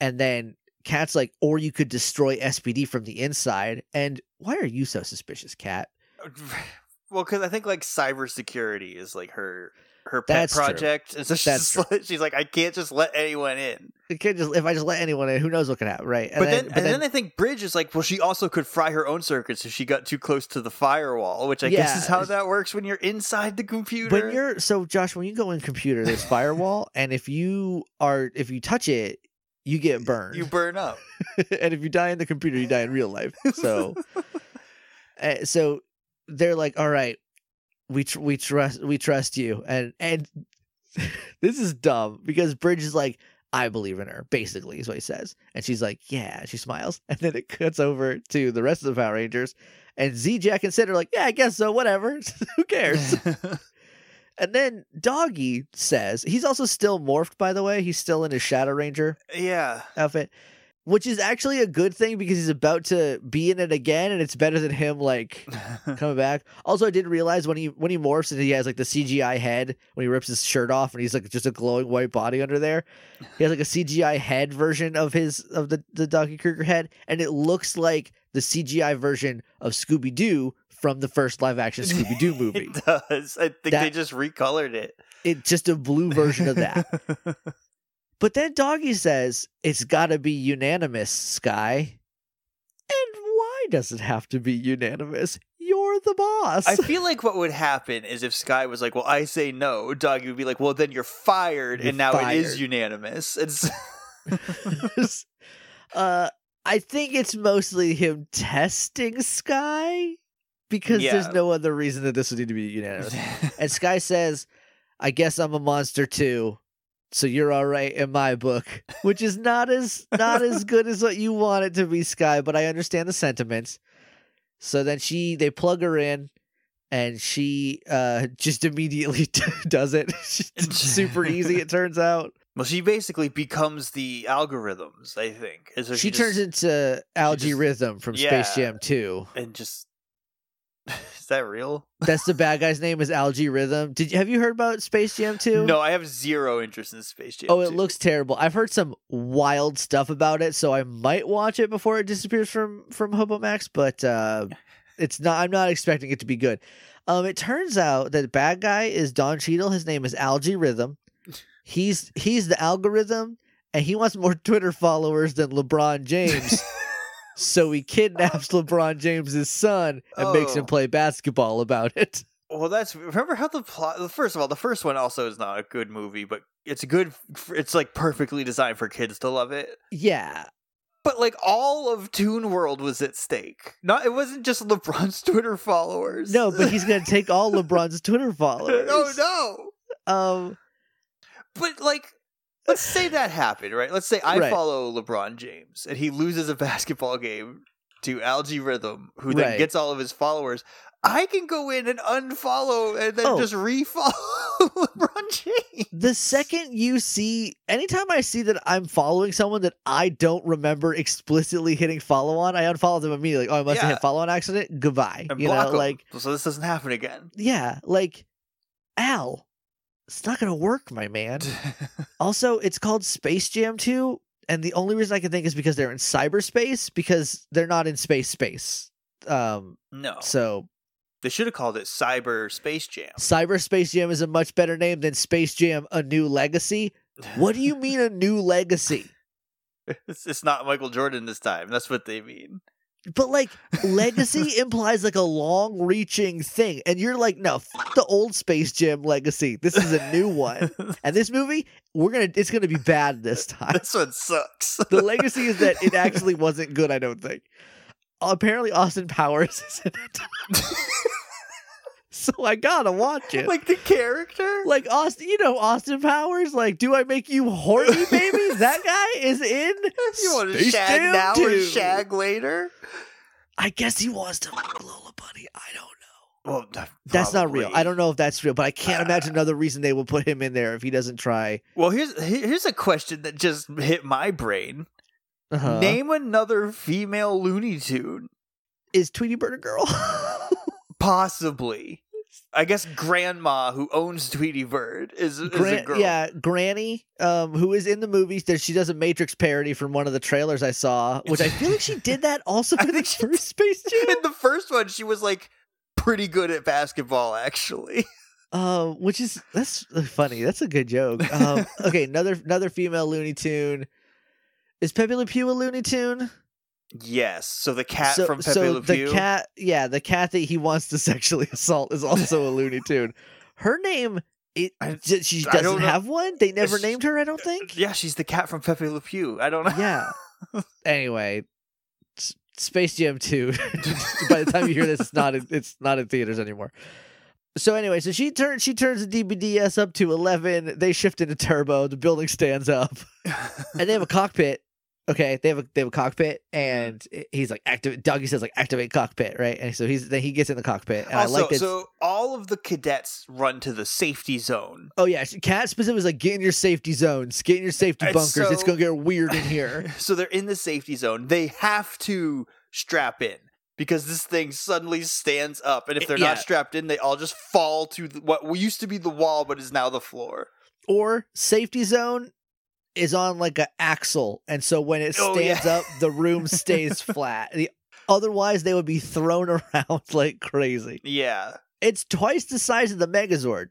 Speaker 1: And then Kat's like, "Or you could destroy SPD from the inside." And why are you so suspicious, Kat?
Speaker 2: Uh, well, because I think like cybersecurity is like her her pet
Speaker 1: That's true.
Speaker 2: project, and so she's, just like, she's like, I can't just let anyone in.
Speaker 1: It could just if I just let anyone in, who knows what could happen, right? And
Speaker 2: but then, and then, I think Bridge is like, well, she also could fry her own circuits if she got too close to the firewall, which I guess is how that works when you're inside the computer.
Speaker 1: when you're so Josh, when you go in computer, there's firewall, and if you are if you touch it, you get burned.
Speaker 2: you burn up.
Speaker 1: and if you die in the computer, you die in real life. So, uh, so they're like, "All right, we tr- we trust we trust you," and and this is dumb because Bridge is like, "I believe in her," basically is what he says, and she's like, "Yeah," she smiles, and then it cuts over to the rest of the Power Rangers, and Z, Jack, and Syd are like, "Yeah, I guess so. Whatever. Who cares?" And then Doggy says he's also still morphed. By the way, he's still in his Shadow Ranger
Speaker 2: yeah.
Speaker 1: outfit, which is actually a good thing because he's about to be in it again, and it's better than him like coming back. Also, I didn't realize when he when he morphs and he has like the CGI head when he rips his shirt off and he's like just a glowing white body under there. He has like a CGI head version of his of the the Donkey Cruger head, and it looks like the CGI version of Scooby Doo from the first live action Scooby Doo movie.
Speaker 2: It does. I think they just recolored it.
Speaker 1: It's just a blue version of that. But then Doggy says it's got to be unanimous, Sky. And why does it have to be unanimous? You're the boss.
Speaker 2: I feel like what would happen is if Sky was like, "Well, I say no," Doggy would be like, "Well, then you're fired,"
Speaker 1: You're
Speaker 2: and now it
Speaker 1: fired.
Speaker 2: is unanimous. It's
Speaker 1: uh, I think it's mostly him testing Sky because there's no other reason that this would need to be unanimous. And Sky says, I guess I'm a monster too. So you're all right in my book, which is not as not as good as what you want it to be, Sky, but I understand the sentiments. So then she they plug her in and she uh just immediately does it. It's super easy it turns out.
Speaker 2: well, she basically becomes the algorithms. I think, so
Speaker 1: she,
Speaker 2: just-
Speaker 1: turns into Algae Rhythm from
Speaker 2: Yeah.
Speaker 1: Space Jam 2.
Speaker 2: and just is that real?
Speaker 1: That's the bad guy's name is Algae Rhythm. Did you have you heard about Space Jam 2?
Speaker 2: No, I have zero interest in Space Jam.
Speaker 1: Oh, it
Speaker 2: 2.
Speaker 1: looks terrible. I've heard some wild stuff about it, so I might watch it before it disappears from from Hobo Max, but uh it's not I'm not expecting it to be good. Um it turns out that the bad guy is Don Cheadle. His name is Algae Rhythm. He's he's the algorithm and he wants more Twitter followers than LeBron James. So he kidnaps LeBron James's son and makes him
Speaker 2: Oh.
Speaker 1: play basketball about it.
Speaker 2: Well, that's remember how the plot. First of all, the first one also is not a good movie, but it's good. It's like perfectly designed for kids to love it.
Speaker 1: Yeah.
Speaker 2: But like all of Toon World was at stake. Not it wasn't just LeBron's Twitter followers.
Speaker 1: No, but he's gonna take all LeBron's Twitter followers.
Speaker 2: oh no.
Speaker 1: Um
Speaker 2: But like, let's say that happened, right? Let's say I
Speaker 1: Right.
Speaker 2: follow LeBron James and he loses a basketball game to Algae Rhythm, who then
Speaker 1: Right.
Speaker 2: gets all of his followers. I can go in and unfollow and then
Speaker 1: Oh.
Speaker 2: just refollow LeBron James.
Speaker 1: the second you see anytime I see that I'm following someone that I don't remember explicitly hitting follow on, I unfollow them immediately. Oh, I must have
Speaker 2: Yeah.
Speaker 1: hit follow on accident. Goodbye.
Speaker 2: and
Speaker 1: you
Speaker 2: block
Speaker 1: know,
Speaker 2: 'em,
Speaker 1: like
Speaker 2: so this doesn't happen again.
Speaker 1: yeah, like Al. It's not gonna work, my man. Also, it's called Space Jam 2, and the only reason I can think is because they're in cyberspace because they're not in space space. Um,
Speaker 2: no,
Speaker 1: so
Speaker 2: they should have called it Cyber Space Jam.
Speaker 1: Cyberspace Jam is a much better name than Space Jam: A New Legacy. What do you mean a new legacy?
Speaker 2: it's, it's not Michael Jordan this time. That's what they mean.
Speaker 1: But like legacy implies like a long-reaching thing, and you're like, no, fuck the old Space Jam legacy. This is a new one, and this movie, we're gonna, it's gonna be bad this time.
Speaker 2: this one sucks.
Speaker 1: The legacy is that it actually wasn't good. I don't think. Apparently, Austin Powers is in it. so I gotta watch it.
Speaker 2: like the character.
Speaker 1: like Austin, you know Austin Powers. Like, do I make you horny, baby? that guy is in.
Speaker 2: you want to shag
Speaker 1: Jam
Speaker 2: now or shag later?
Speaker 1: I guess he wants to fuck Lola Bunny. I don't know.
Speaker 2: Well, th-
Speaker 1: That's not real. I don't know if that's real, but I can't imagine
Speaker 2: Uh,
Speaker 1: another reason they would put him in there if he doesn't try.
Speaker 2: Well, here's here's a question that just hit my brain.
Speaker 1: Uh-huh.
Speaker 2: Name another female Looney Tune.
Speaker 1: is Tweety Bird a girl?
Speaker 2: Possibly. I guess Grandma, who owns Tweety Bird, is, is a
Speaker 1: Gran-
Speaker 2: girl.
Speaker 1: yeah, Granny, um, who is in the movies. That she does a Matrix parody from one of the trailers I saw, which I feel like she did that also in the first Space Jam.
Speaker 2: In the first one, she was like pretty good at basketball, actually.
Speaker 1: Uh, which is that's funny. That's a good joke. Um, okay, another another female Looney Tune. Is Pepe Le Pew a Looney Tune?
Speaker 2: Yes. So the cat
Speaker 1: so,
Speaker 2: from Pepe
Speaker 1: so
Speaker 2: Le Pew.
Speaker 1: the cat, yeah, the cat that he wants to sexually assault is also a Looney Tune. Her name, it
Speaker 2: I-
Speaker 1: she doesn't have one. They never
Speaker 2: Sh-
Speaker 1: named her. I don't think.
Speaker 2: Yeah, she's the cat from Pepe Le Pew. I don't know.
Speaker 1: Yeah. anyway, S- Space Jam Two. By the time you hear this, it's not in, it's not in theaters anymore. So anyway, so she turns she turns the DBDS up to eleven. They shift into turbo. The building stands up, and they have a cockpit. Okay, they have a they have a cockpit, mm-hmm. and he's like activate. Doggy says like activate cockpit, right? And so he's then he gets in the cockpit, and
Speaker 2: also,
Speaker 1: I like this.
Speaker 2: so all of the cadets run to the safety zone.
Speaker 1: oh yeah, Kat specific was like get in your safety zones, get in your safety
Speaker 2: And
Speaker 1: bunkers. it's gonna get weird in here.
Speaker 2: So they're in the safety zone. They have to strap in because this thing suddenly stands up, and if eh, they're
Speaker 1: Yeah.
Speaker 2: not strapped in, they all just fall to the, what used to be the wall, but is now the floor.
Speaker 1: or safety zone is on like a axle and so when it
Speaker 2: Oh,
Speaker 1: stands
Speaker 2: yeah.
Speaker 1: up the room stays flat the, otherwise they would be thrown around like crazy
Speaker 2: Yeah,
Speaker 1: it's twice the size of the megazord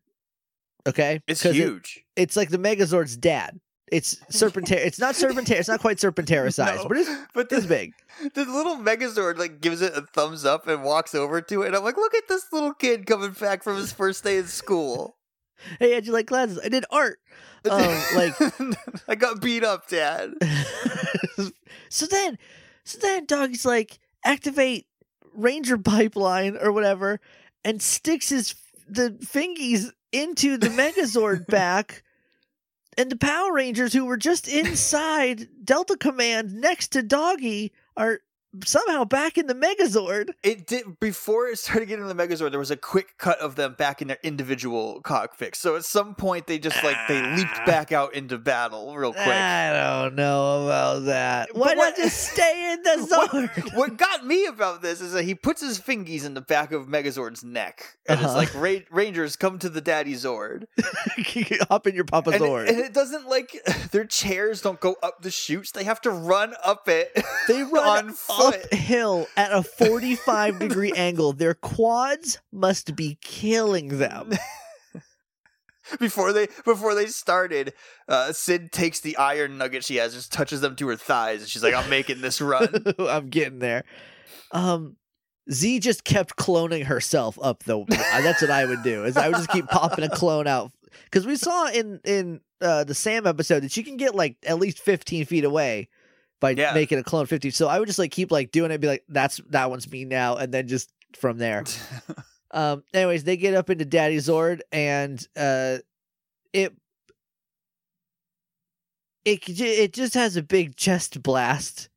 Speaker 1: okay
Speaker 2: it's
Speaker 1: 'Cause it-
Speaker 2: huge.
Speaker 1: it's like the megazord's dad it's serpentera it's not serpentera it's not quite serpentera size
Speaker 2: No,
Speaker 1: but it's
Speaker 2: but the,
Speaker 1: big
Speaker 2: the little Megazord like gives it a thumbs up and walks over to it. And I'm like, look at this little kid coming back from his first day in school.
Speaker 1: Hey how'd you like classes i did art Um, like-
Speaker 2: I got beat up, Dad.
Speaker 1: so then so then doggy's like activate ranger pipeline or whatever and sticks his the fingies into the megazord back and the power rangers who were just inside delta command next to doggy are somehow back in the megazord
Speaker 2: It did before it started getting the Megazord. There was a quick cut of them back in their individual cockpits. So at some point, they just like they leaped
Speaker 1: Ah.
Speaker 2: back out into battle real quick.
Speaker 1: i don't know about that why
Speaker 2: But what-
Speaker 1: not just stay in the
Speaker 2: What-
Speaker 1: zord
Speaker 2: what got me about this is that he puts his fingies in the back of Megazord's neck, and
Speaker 1: Uh-huh.
Speaker 2: it's like Ra- Rangers come to the Daddy Zord,
Speaker 1: hop in your papa
Speaker 2: and,
Speaker 1: zord
Speaker 2: it, and it doesn't like their chairs don't go up the chutes; they have to run up it.
Speaker 1: They run
Speaker 2: on
Speaker 1: uphill at a 45 degree angle. Their quads must be killing them.
Speaker 2: before they before they started, uh, Syd takes the iron nugget she has, just touches them to her thighs, and she's like, "I'm making this run."
Speaker 1: I'm getting there. Um, Z just kept cloning herself up though. That's what I would do. Is I would just keep popping a clone out because we saw in in uh, the Sam episode that she can get like at least 15 feet away by
Speaker 2: Yeah.
Speaker 1: making a clone 50. So I would just like keep like doing it, and be like, "That's that one's me now," and then just from there. Um. Anyways, they get up into Daddy Zord, and uh, it it it just has a big chest blast.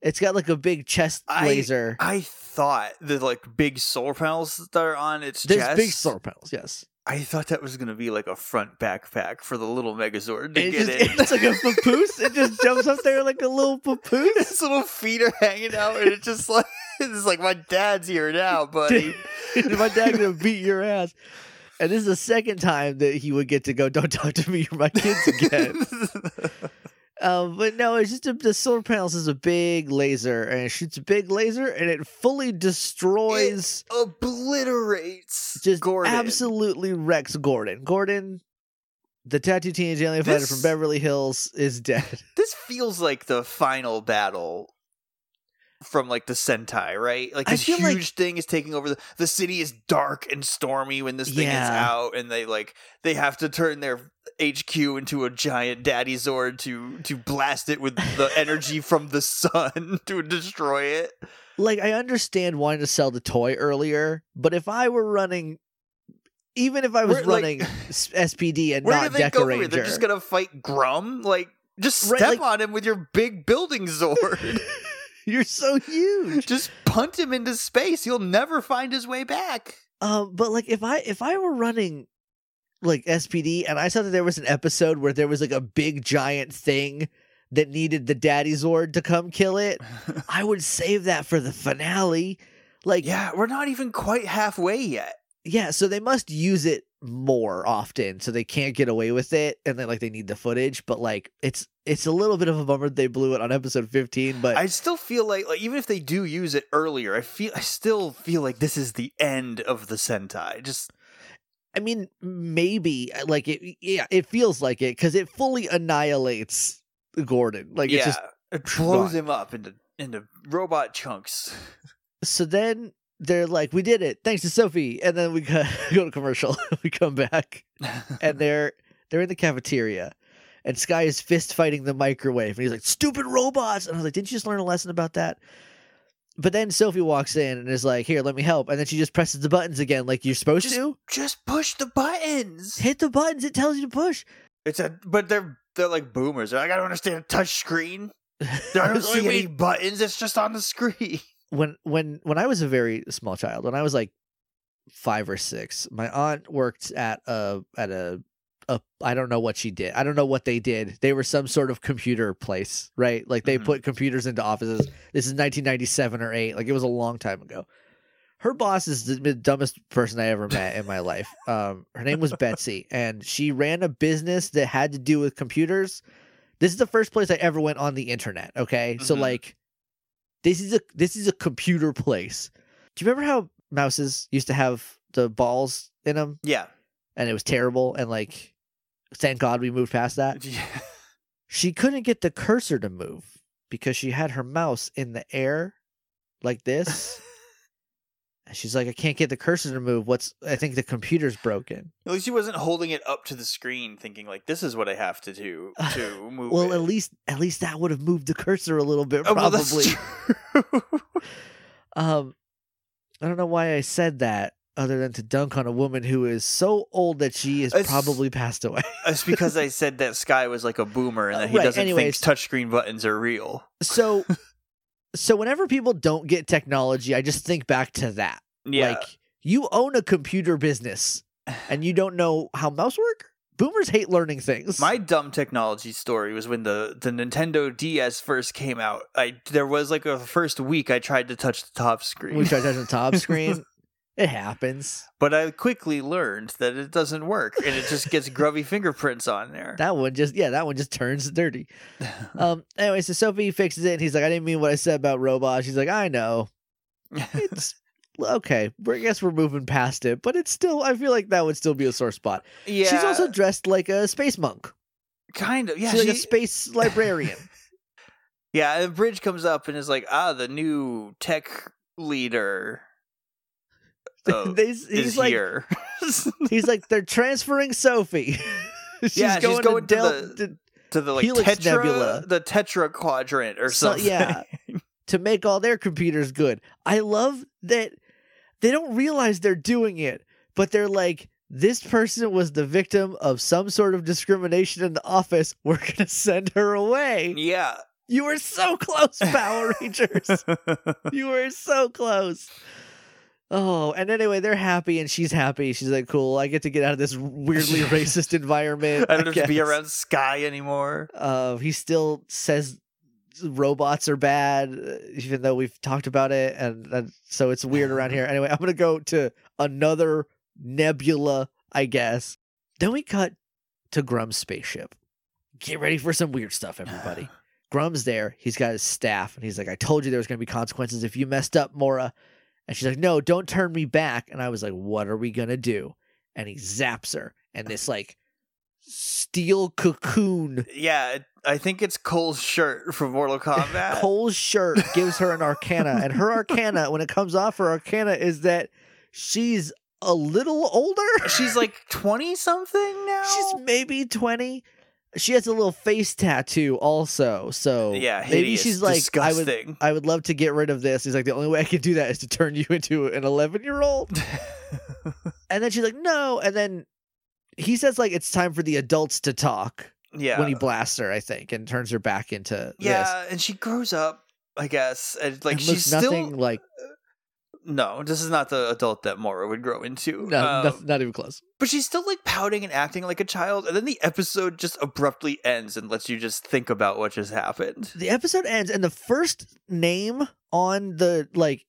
Speaker 1: It's got like a big chest
Speaker 2: I-
Speaker 1: laser.
Speaker 2: I thought the like big solar panels that are on its
Speaker 1: There's
Speaker 2: chest.
Speaker 1: big solar panels. Yes,
Speaker 2: I thought that was gonna be like a front backpack for the little Megazord to
Speaker 1: it
Speaker 2: get
Speaker 1: just,
Speaker 2: in.
Speaker 1: it's like a papoose. it just jumps up there like a little papoose.
Speaker 2: His little feet are hanging out, and it's just like it's like my dad's here now, buddy.
Speaker 1: my dad gonna beat your ass. And this is the second time that he would get to go. Don't talk to me, you're my kids again. Um, but no, it's just a, the solar panels is a big laser, and it shoots a big laser, and it fully destroys,
Speaker 2: Obliterates
Speaker 1: just
Speaker 2: Gordon.
Speaker 1: absolutely wrecks Gordon. Gordon, the tattooed teenage alien fighter from Beverly Hills, is dead.
Speaker 2: This feels like the final battle from like the Sentai, right? Like this huge
Speaker 1: like-
Speaker 2: thing is taking over the the city is dark and stormy when this thing is out, and they like they have to turn their HQ into a giant daddy Zord to to blast it with the energy from the sun to destroy it.
Speaker 1: like I understand wanting to sell the toy earlier, but if I were running, even if I was
Speaker 2: like-
Speaker 1: running s- SPD and not
Speaker 2: do they
Speaker 1: Deka
Speaker 2: go from here?
Speaker 1: Ranger,
Speaker 2: They're just gonna fight Gruumm? Like, just step
Speaker 1: Right, like-
Speaker 2: on him with your big building sword.
Speaker 1: You're so huge.
Speaker 2: just punt him into space. He'll never find his way back.
Speaker 1: Um, but like if I if I were running like SPD and I saw that there was an episode where there was like a big giant thing that needed the Daddy Zord to come kill it, I would save that for the finale. Like
Speaker 2: yeah, we're not even quite halfway yet.
Speaker 1: Yeah, so they must use it more often, so they can't get away with it, and then like they need the footage. But like, it's it's a little bit of a bummer they blew it on episode fifteen. But
Speaker 2: I still feel like, like even if they do use it earlier, I feel I still feel like this is the end of the Sentai. Just
Speaker 1: I mean, maybe uh, like it. Yeah, it feels like it because it fully annihilates Gordon. Like
Speaker 2: yeah,
Speaker 1: just
Speaker 2: it blows
Speaker 1: gone.
Speaker 2: him up into into robot chunks.
Speaker 1: so then. They're like, we did it, thanks to Sophie, and then we go, go to commercial. we come back, and they're they're in the cafeteria and Sky is fist fighting the microwave and he's like stupid robots and I was like didn't you just learn a lesson about that but then Sophie walks in and is like here let me help and then she just presses the buttons again like you're supposed
Speaker 2: Just-
Speaker 1: to
Speaker 2: just push the buttons.
Speaker 1: hit the buttons it tells you to push
Speaker 2: It's a but they're they're like boomers. They're like I don't understand a touch screen. I don't
Speaker 1: It's like,
Speaker 2: see any
Speaker 1: wait,
Speaker 2: buttons. It's just on the screen.
Speaker 1: when when when I was a very small child when I was like five or six my aunt worked at a at a a I don't know what she did. I don't know what they did. They were some sort of computer place, right? Like they
Speaker 2: Mhm.
Speaker 1: put computers into offices. This is 1997 or 8. Like it was a long time ago. Her boss is the dumbest person I ever met in my life. Um her name was Betsy and she ran a business that had to do with computers. This is the first place I ever went on the internet, okay? So
Speaker 2: Mhm.
Speaker 1: like this is a this is a computer place. Do you remember how mouses used to have the balls in them
Speaker 2: Yeah.
Speaker 1: and it was terrible and like thank god we moved past that
Speaker 2: Yeah.
Speaker 1: she couldn't get the cursor to move because she had her mouse in the air like this and she's like i can't get the cursor to move what's i think the computer's broken
Speaker 2: At least he wasn't holding it up to the screen, thinking like, "This is what I have to do to move."
Speaker 1: well
Speaker 2: it.
Speaker 1: at least at least that would have moved the cursor a little bit
Speaker 2: Oh,
Speaker 1: probably um i don't know why i said that other than to dunk on a woman who is so old that she is
Speaker 2: It's-
Speaker 1: probably passed away
Speaker 2: it's because I said that Sky was like a boomer and that he
Speaker 1: right,
Speaker 2: doesn't
Speaker 1: anyways.
Speaker 2: think touchscreen buttons are real.
Speaker 1: so so whenever people don't get technology i just think back to that
Speaker 2: Yeah.
Speaker 1: like you own a computer business and you don't know how mouse work boomers hate learning things
Speaker 2: My dumb technology story was when the, the Nintendo DS first came out. I there was like a first week I tried to touch the top screen.
Speaker 1: we try to touch the top screen it happens.
Speaker 2: But I quickly learned that it doesn't work and it just gets grubby fingerprints on there.
Speaker 1: that one just yeah that one just turns dirty. Um anyway so sophie fixes it and he's like i didn't mean what i said about robots. She's like i know. It's okay we're- i guess we're moving past it but it's still i feel like that would still be a sore spot.
Speaker 2: Yeah.
Speaker 1: she's also dressed like a space monk.
Speaker 2: Kind of yeah.
Speaker 1: she's like a space librarian.
Speaker 2: Yeah, and Bridge comes up and is like, "Ah, the new tech leader Oh,
Speaker 1: they- he's like
Speaker 2: here."
Speaker 1: he's like they're transferring sophie she's
Speaker 2: Yeah, she's
Speaker 1: going,
Speaker 2: going
Speaker 1: to,
Speaker 2: to the-
Speaker 1: to,
Speaker 2: to the like
Speaker 1: Helix
Speaker 2: tetra,
Speaker 1: Nebula.
Speaker 2: the tetra quadrant or
Speaker 1: So-
Speaker 2: something.
Speaker 1: yeah. to make all their computers good i love that they don't realize they're doing it but they're like this person was the victim of some sort of discrimination in the office we're gonna send her away
Speaker 2: yeah.
Speaker 1: you were so close power rangers you were so close Oh, and anyway, they're happy and she's happy. She's like, cool, I get to get out of this weirdly racist environment.
Speaker 2: I don't have to be around Sky anymore.
Speaker 1: Uh, he still says robots are bad, uh, even though we've talked about it, and, and so it's weird around here. Anyway, I'm gonna go to another nebula, I guess. Then we cut to Gruumm's spaceship. Get ready for some weird stuff, everybody. Gruumm's there. He's got his staff, and he's like, "I told you there was gonna be consequences if you messed up, Mora." And she's like, "No, don't turn me back." And I was like, "What are we gonna do?" And he zaps her, and this like steel cocoon
Speaker 2: Yeah, I think it's Cole's shirt from Mortal Kombat.
Speaker 1: Cole's shirt gives her an arcana, and her arcana, when it comes off, her arcana is that she's a little older.
Speaker 2: She's like twenty something now.
Speaker 1: she's maybe twenty. She has a little face tattoo also. So
Speaker 2: yeah,
Speaker 1: maybe she's like, I would. I would love to get rid of this. He's like, the only way I can do that is to turn you into an 11 year old. And then she's like, no. And then he says like it's time for the adults to talk
Speaker 2: yeah,
Speaker 1: when he blasts her, I think, and turns her back into this.
Speaker 2: yeah, and she grows up. I guess, and like
Speaker 1: And
Speaker 2: she's
Speaker 1: looks
Speaker 2: still
Speaker 1: nothing like
Speaker 2: no. This is not the adult that Mora would grow into.
Speaker 1: no,
Speaker 2: Um,
Speaker 1: noth- not even close.
Speaker 2: But she's still like pouting and acting like a child, and then the episode just abruptly ends and lets you just think about what just happened.
Speaker 1: The episode ends, and the first name on the like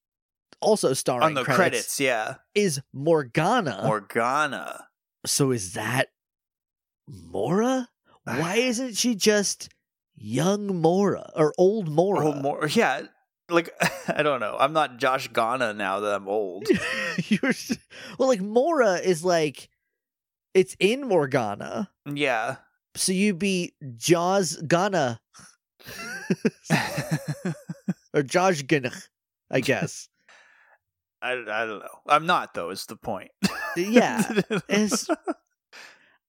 Speaker 1: also starring
Speaker 2: On the
Speaker 1: credits,
Speaker 2: credits, yeah,
Speaker 1: is Morgana.
Speaker 2: Morgana.
Speaker 1: so is that Mora? Why isn't she just young Mora or old Mora?
Speaker 2: Oh, more, yeah. Like I don't know. I'm not Josh Ghana now that I'm old.
Speaker 1: You're well, like Mora is like it's in Morgana,
Speaker 2: yeah.
Speaker 1: so you'd be Jaws Ghana or Josh Ghana, I guess.
Speaker 2: I, I don't know. I'm not though. Is the point?
Speaker 1: Uh, yeah, it's.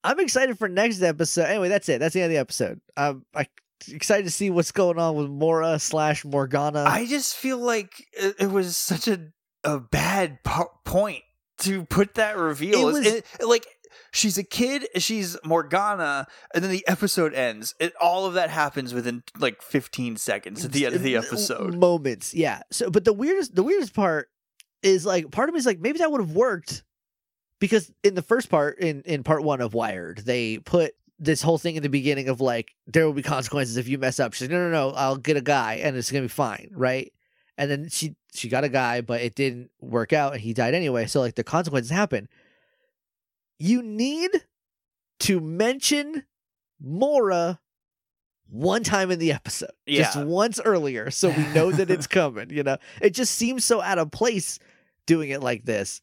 Speaker 1: I'm excited for next episode. Anyway, that's it. That's the end of the episode. I'm I, excited to see what's going on with Mora slash Morgana.
Speaker 2: I just feel like it, it was such a a bad po- point to put that reveal.
Speaker 1: It was-
Speaker 2: it- like she's a kid, she's Morgana, and then the episode ends. It all of that happens within like 15 seconds at the end of the episode.
Speaker 1: moments yeah so but the weirdest the weirdest part is like part of me is like maybe that would have worked because in the first part in in part one of wired they put this whole thing in the beginning of like there will be consequences if you mess up. She's like no no no i'll get a guy and it's gonna be fine right? And then she she got a guy but it didn't work out and he died anyway. So like the consequences happen. You need to mention mora one time in the episode just once earlier so we know that it's coming you know? It just seems so out of place doing it like this.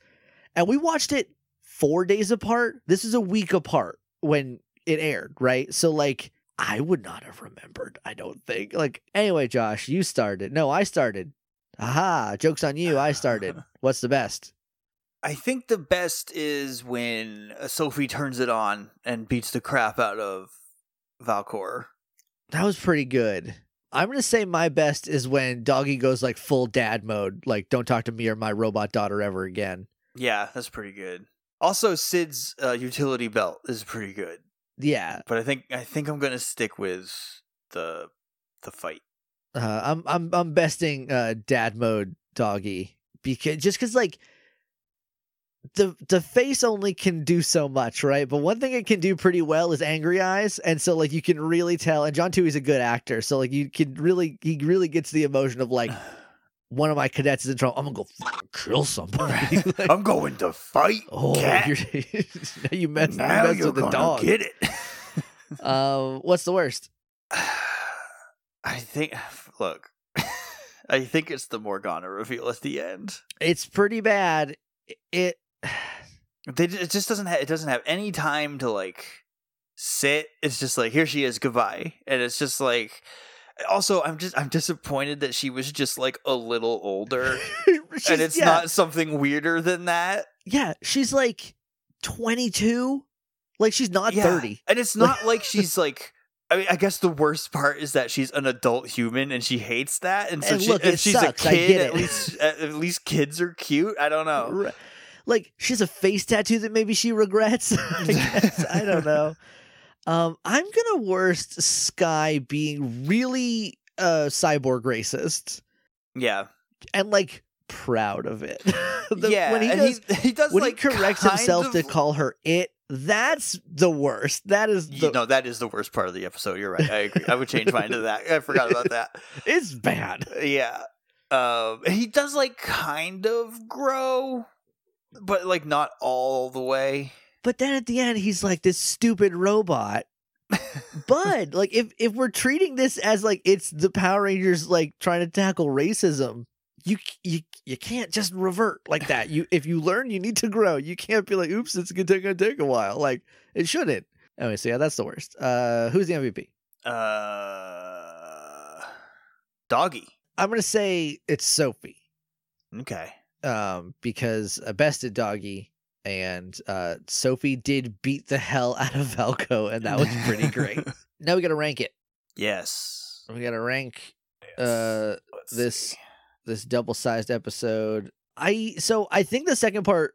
Speaker 1: And we watched it four days apart. This is a week apart when it aired right? So like i would not have remembered i don't think. Like anyway josh you started. No i started. Aha jokes on you i started. What's the best?
Speaker 2: I think the best is when uh, Sophie turns it on and beats the crap out of Valcor.
Speaker 1: that was pretty good. I'm gonna say my best is when doggy goes like full dad mode like don't talk to me or my robot daughter ever again.
Speaker 2: Yeah, that's pretty good. Also, Syd's uh, utility belt is pretty good,
Speaker 1: yeah
Speaker 2: but I think I think I'm gonna stick with the the fight.
Speaker 1: Uh, I'm I'm I'm besting uh, dad mode doggy because just because like the the face only can do so much, right? But one thing it can do pretty well is angry eyes, and so like you can really tell. And John Tui's a good actor, so like you can really he really gets the emotion of like one of my cadets is in trouble. I'm gonna go fucking kill somebody. Like,
Speaker 2: I'm going to fight.
Speaker 1: oh,
Speaker 2: cat.
Speaker 1: you're, you mess, you
Speaker 2: now
Speaker 1: mess
Speaker 2: you're
Speaker 1: with the dog.
Speaker 2: get it.
Speaker 1: Um, what's the worst?
Speaker 2: I think. Look, I think it's the Morgana reveal at the end.
Speaker 1: It's pretty bad. It
Speaker 2: They, it just doesn't. Ha- it doesn't have any time to like sit. It's just like here she is, goodbye, and it's just like. Also, I'm just I'm disappointed that she was just like a little older, and it's
Speaker 1: yeah.
Speaker 2: not something weirder than that.
Speaker 1: Yeah, she's like 22. Like she's not
Speaker 2: Yeah.
Speaker 1: 30.
Speaker 2: And it's not like she's like. I mean, I guess the worst part is that she's an adult human and she hates that. And so
Speaker 1: And
Speaker 2: she,
Speaker 1: look,
Speaker 2: if she's
Speaker 1: sucks,
Speaker 2: a kid, at least at, least kids are cute. I don't know.
Speaker 1: Like she has a face tattoo that maybe she regrets. I I don't know. Um, I'm gonna worst Sky being really uh cyborg racist
Speaker 2: Yeah,
Speaker 1: and like proud of it. The-
Speaker 2: yeah.
Speaker 1: when he does,
Speaker 2: he, he does
Speaker 1: when
Speaker 2: like
Speaker 1: he corrects himself to call her it, that's the worst. That is
Speaker 2: You
Speaker 1: the
Speaker 2: know, that is the worst part of the episode. You're right. I agree. I would change mine to that. I forgot about that.
Speaker 1: it's bad.
Speaker 2: Yeah. Um, he does like kind of grow, but like not all the way.
Speaker 1: But then at the end, he's like this stupid robot. Bud, like if if we're treating this as like it's the Power Rangers like trying to tackle racism, you you you can't just revert like that. You if you learn, you need to grow. You can't be like, oops, it's gonna take, gonna take a while. Like it shouldn't. Anyway, so yeah, that's the worst. Uh, who's the MVP?
Speaker 2: Uh, doggy.
Speaker 1: I'm gonna say it's Sophie.
Speaker 2: Okay.
Speaker 1: Um, because I bested Doggy, and uh, Sophie did beat the hell out of Valko, and that was pretty great. now we got to rank it.
Speaker 2: yes.
Speaker 1: We got to rank uh, this
Speaker 2: see.
Speaker 1: this double sized episode. I so I think the second part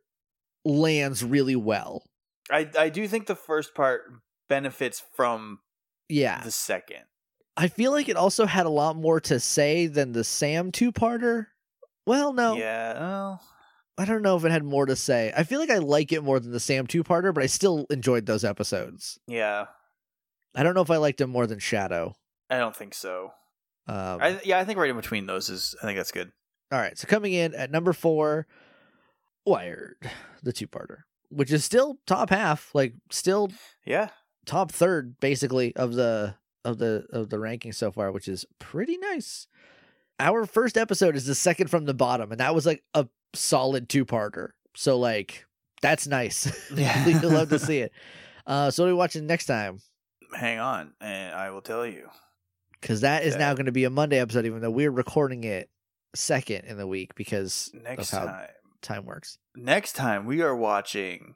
Speaker 1: lands really well.
Speaker 2: I I do think the first part benefits from
Speaker 1: Yeah,
Speaker 2: the second.
Speaker 1: I feel like it also had a lot more to say than the Sam two parter. Well, no,
Speaker 2: Yeah. Well,
Speaker 1: I don't know if it had more to say. I feel like I like it more than the Sam two parter, but I still enjoyed those episodes.
Speaker 2: yeah.
Speaker 1: I don't know if I liked them more than Shadow.
Speaker 2: I don't think so.
Speaker 1: Um,
Speaker 2: I yeah, I think right in between those is I think that's good.
Speaker 1: all right, so coming in at number four, Wired, the two parter, which is still top half, like still
Speaker 2: Yeah.
Speaker 1: top third basically of the of the of the ranking so far, which is pretty nice. Our first episode is the second from the bottom, and that was like a solid two parter. So like that's nice.
Speaker 2: Yeah.
Speaker 1: you love to see it. Uh, so what are we watching next time?
Speaker 2: Hang on, and I will tell you.
Speaker 1: Because that is now going to be a Monday episode, even though we're recording it second in the week because
Speaker 2: Next
Speaker 1: of how
Speaker 2: time.
Speaker 1: time works.
Speaker 2: Next time we are watching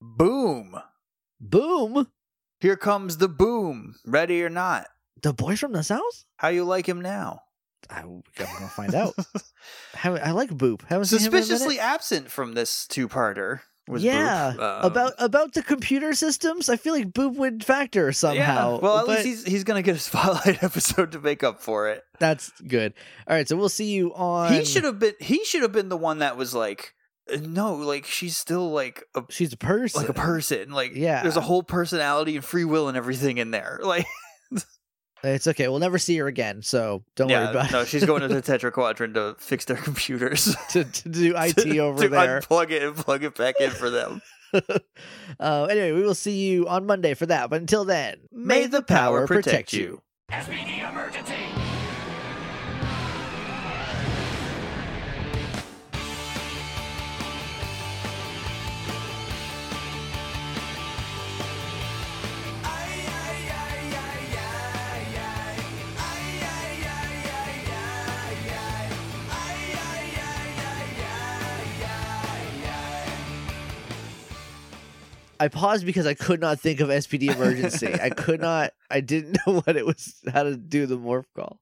Speaker 2: Boom.
Speaker 1: Boom!
Speaker 2: Here comes the boom. Ready or not?
Speaker 1: The boys from the south.
Speaker 2: How you like him now?
Speaker 1: I, I'm gonna find out. Haven't- I like Boop. Haven't him in a minute.
Speaker 2: Suspiciously absent from this two-parter. Was
Speaker 1: yeah,
Speaker 2: Boop. Um,
Speaker 1: about about the computer systems. I feel like Boop would factor somehow.
Speaker 2: Yeah. Well, at least he's he's gonna get a spotlight episode to make up for it.
Speaker 1: that's good. All right, so we'll see you on.
Speaker 2: He should have been. He should have been the one that was like, uh, no, like she's still like a
Speaker 1: She's a person.
Speaker 2: like a person. Like
Speaker 1: Yeah.
Speaker 2: there's a whole personality and free will and everything in there. Like
Speaker 1: It's okay. We'll never see her again, so don't worry
Speaker 2: yeah,
Speaker 1: about
Speaker 2: no,
Speaker 1: it.
Speaker 2: she's going to the Tetra Quadrant to fix their computers.
Speaker 1: to, to do IT
Speaker 2: to,
Speaker 1: over
Speaker 2: to
Speaker 1: there.
Speaker 2: unplug it and plug it back in for them.
Speaker 1: uh, anyway, we will see you on Monday for that. But until then,
Speaker 2: May the power protect you.
Speaker 3: SPD
Speaker 1: I paused because I could not think of SPD emergency. I could not. I didn't know what it was. How to do the morph call.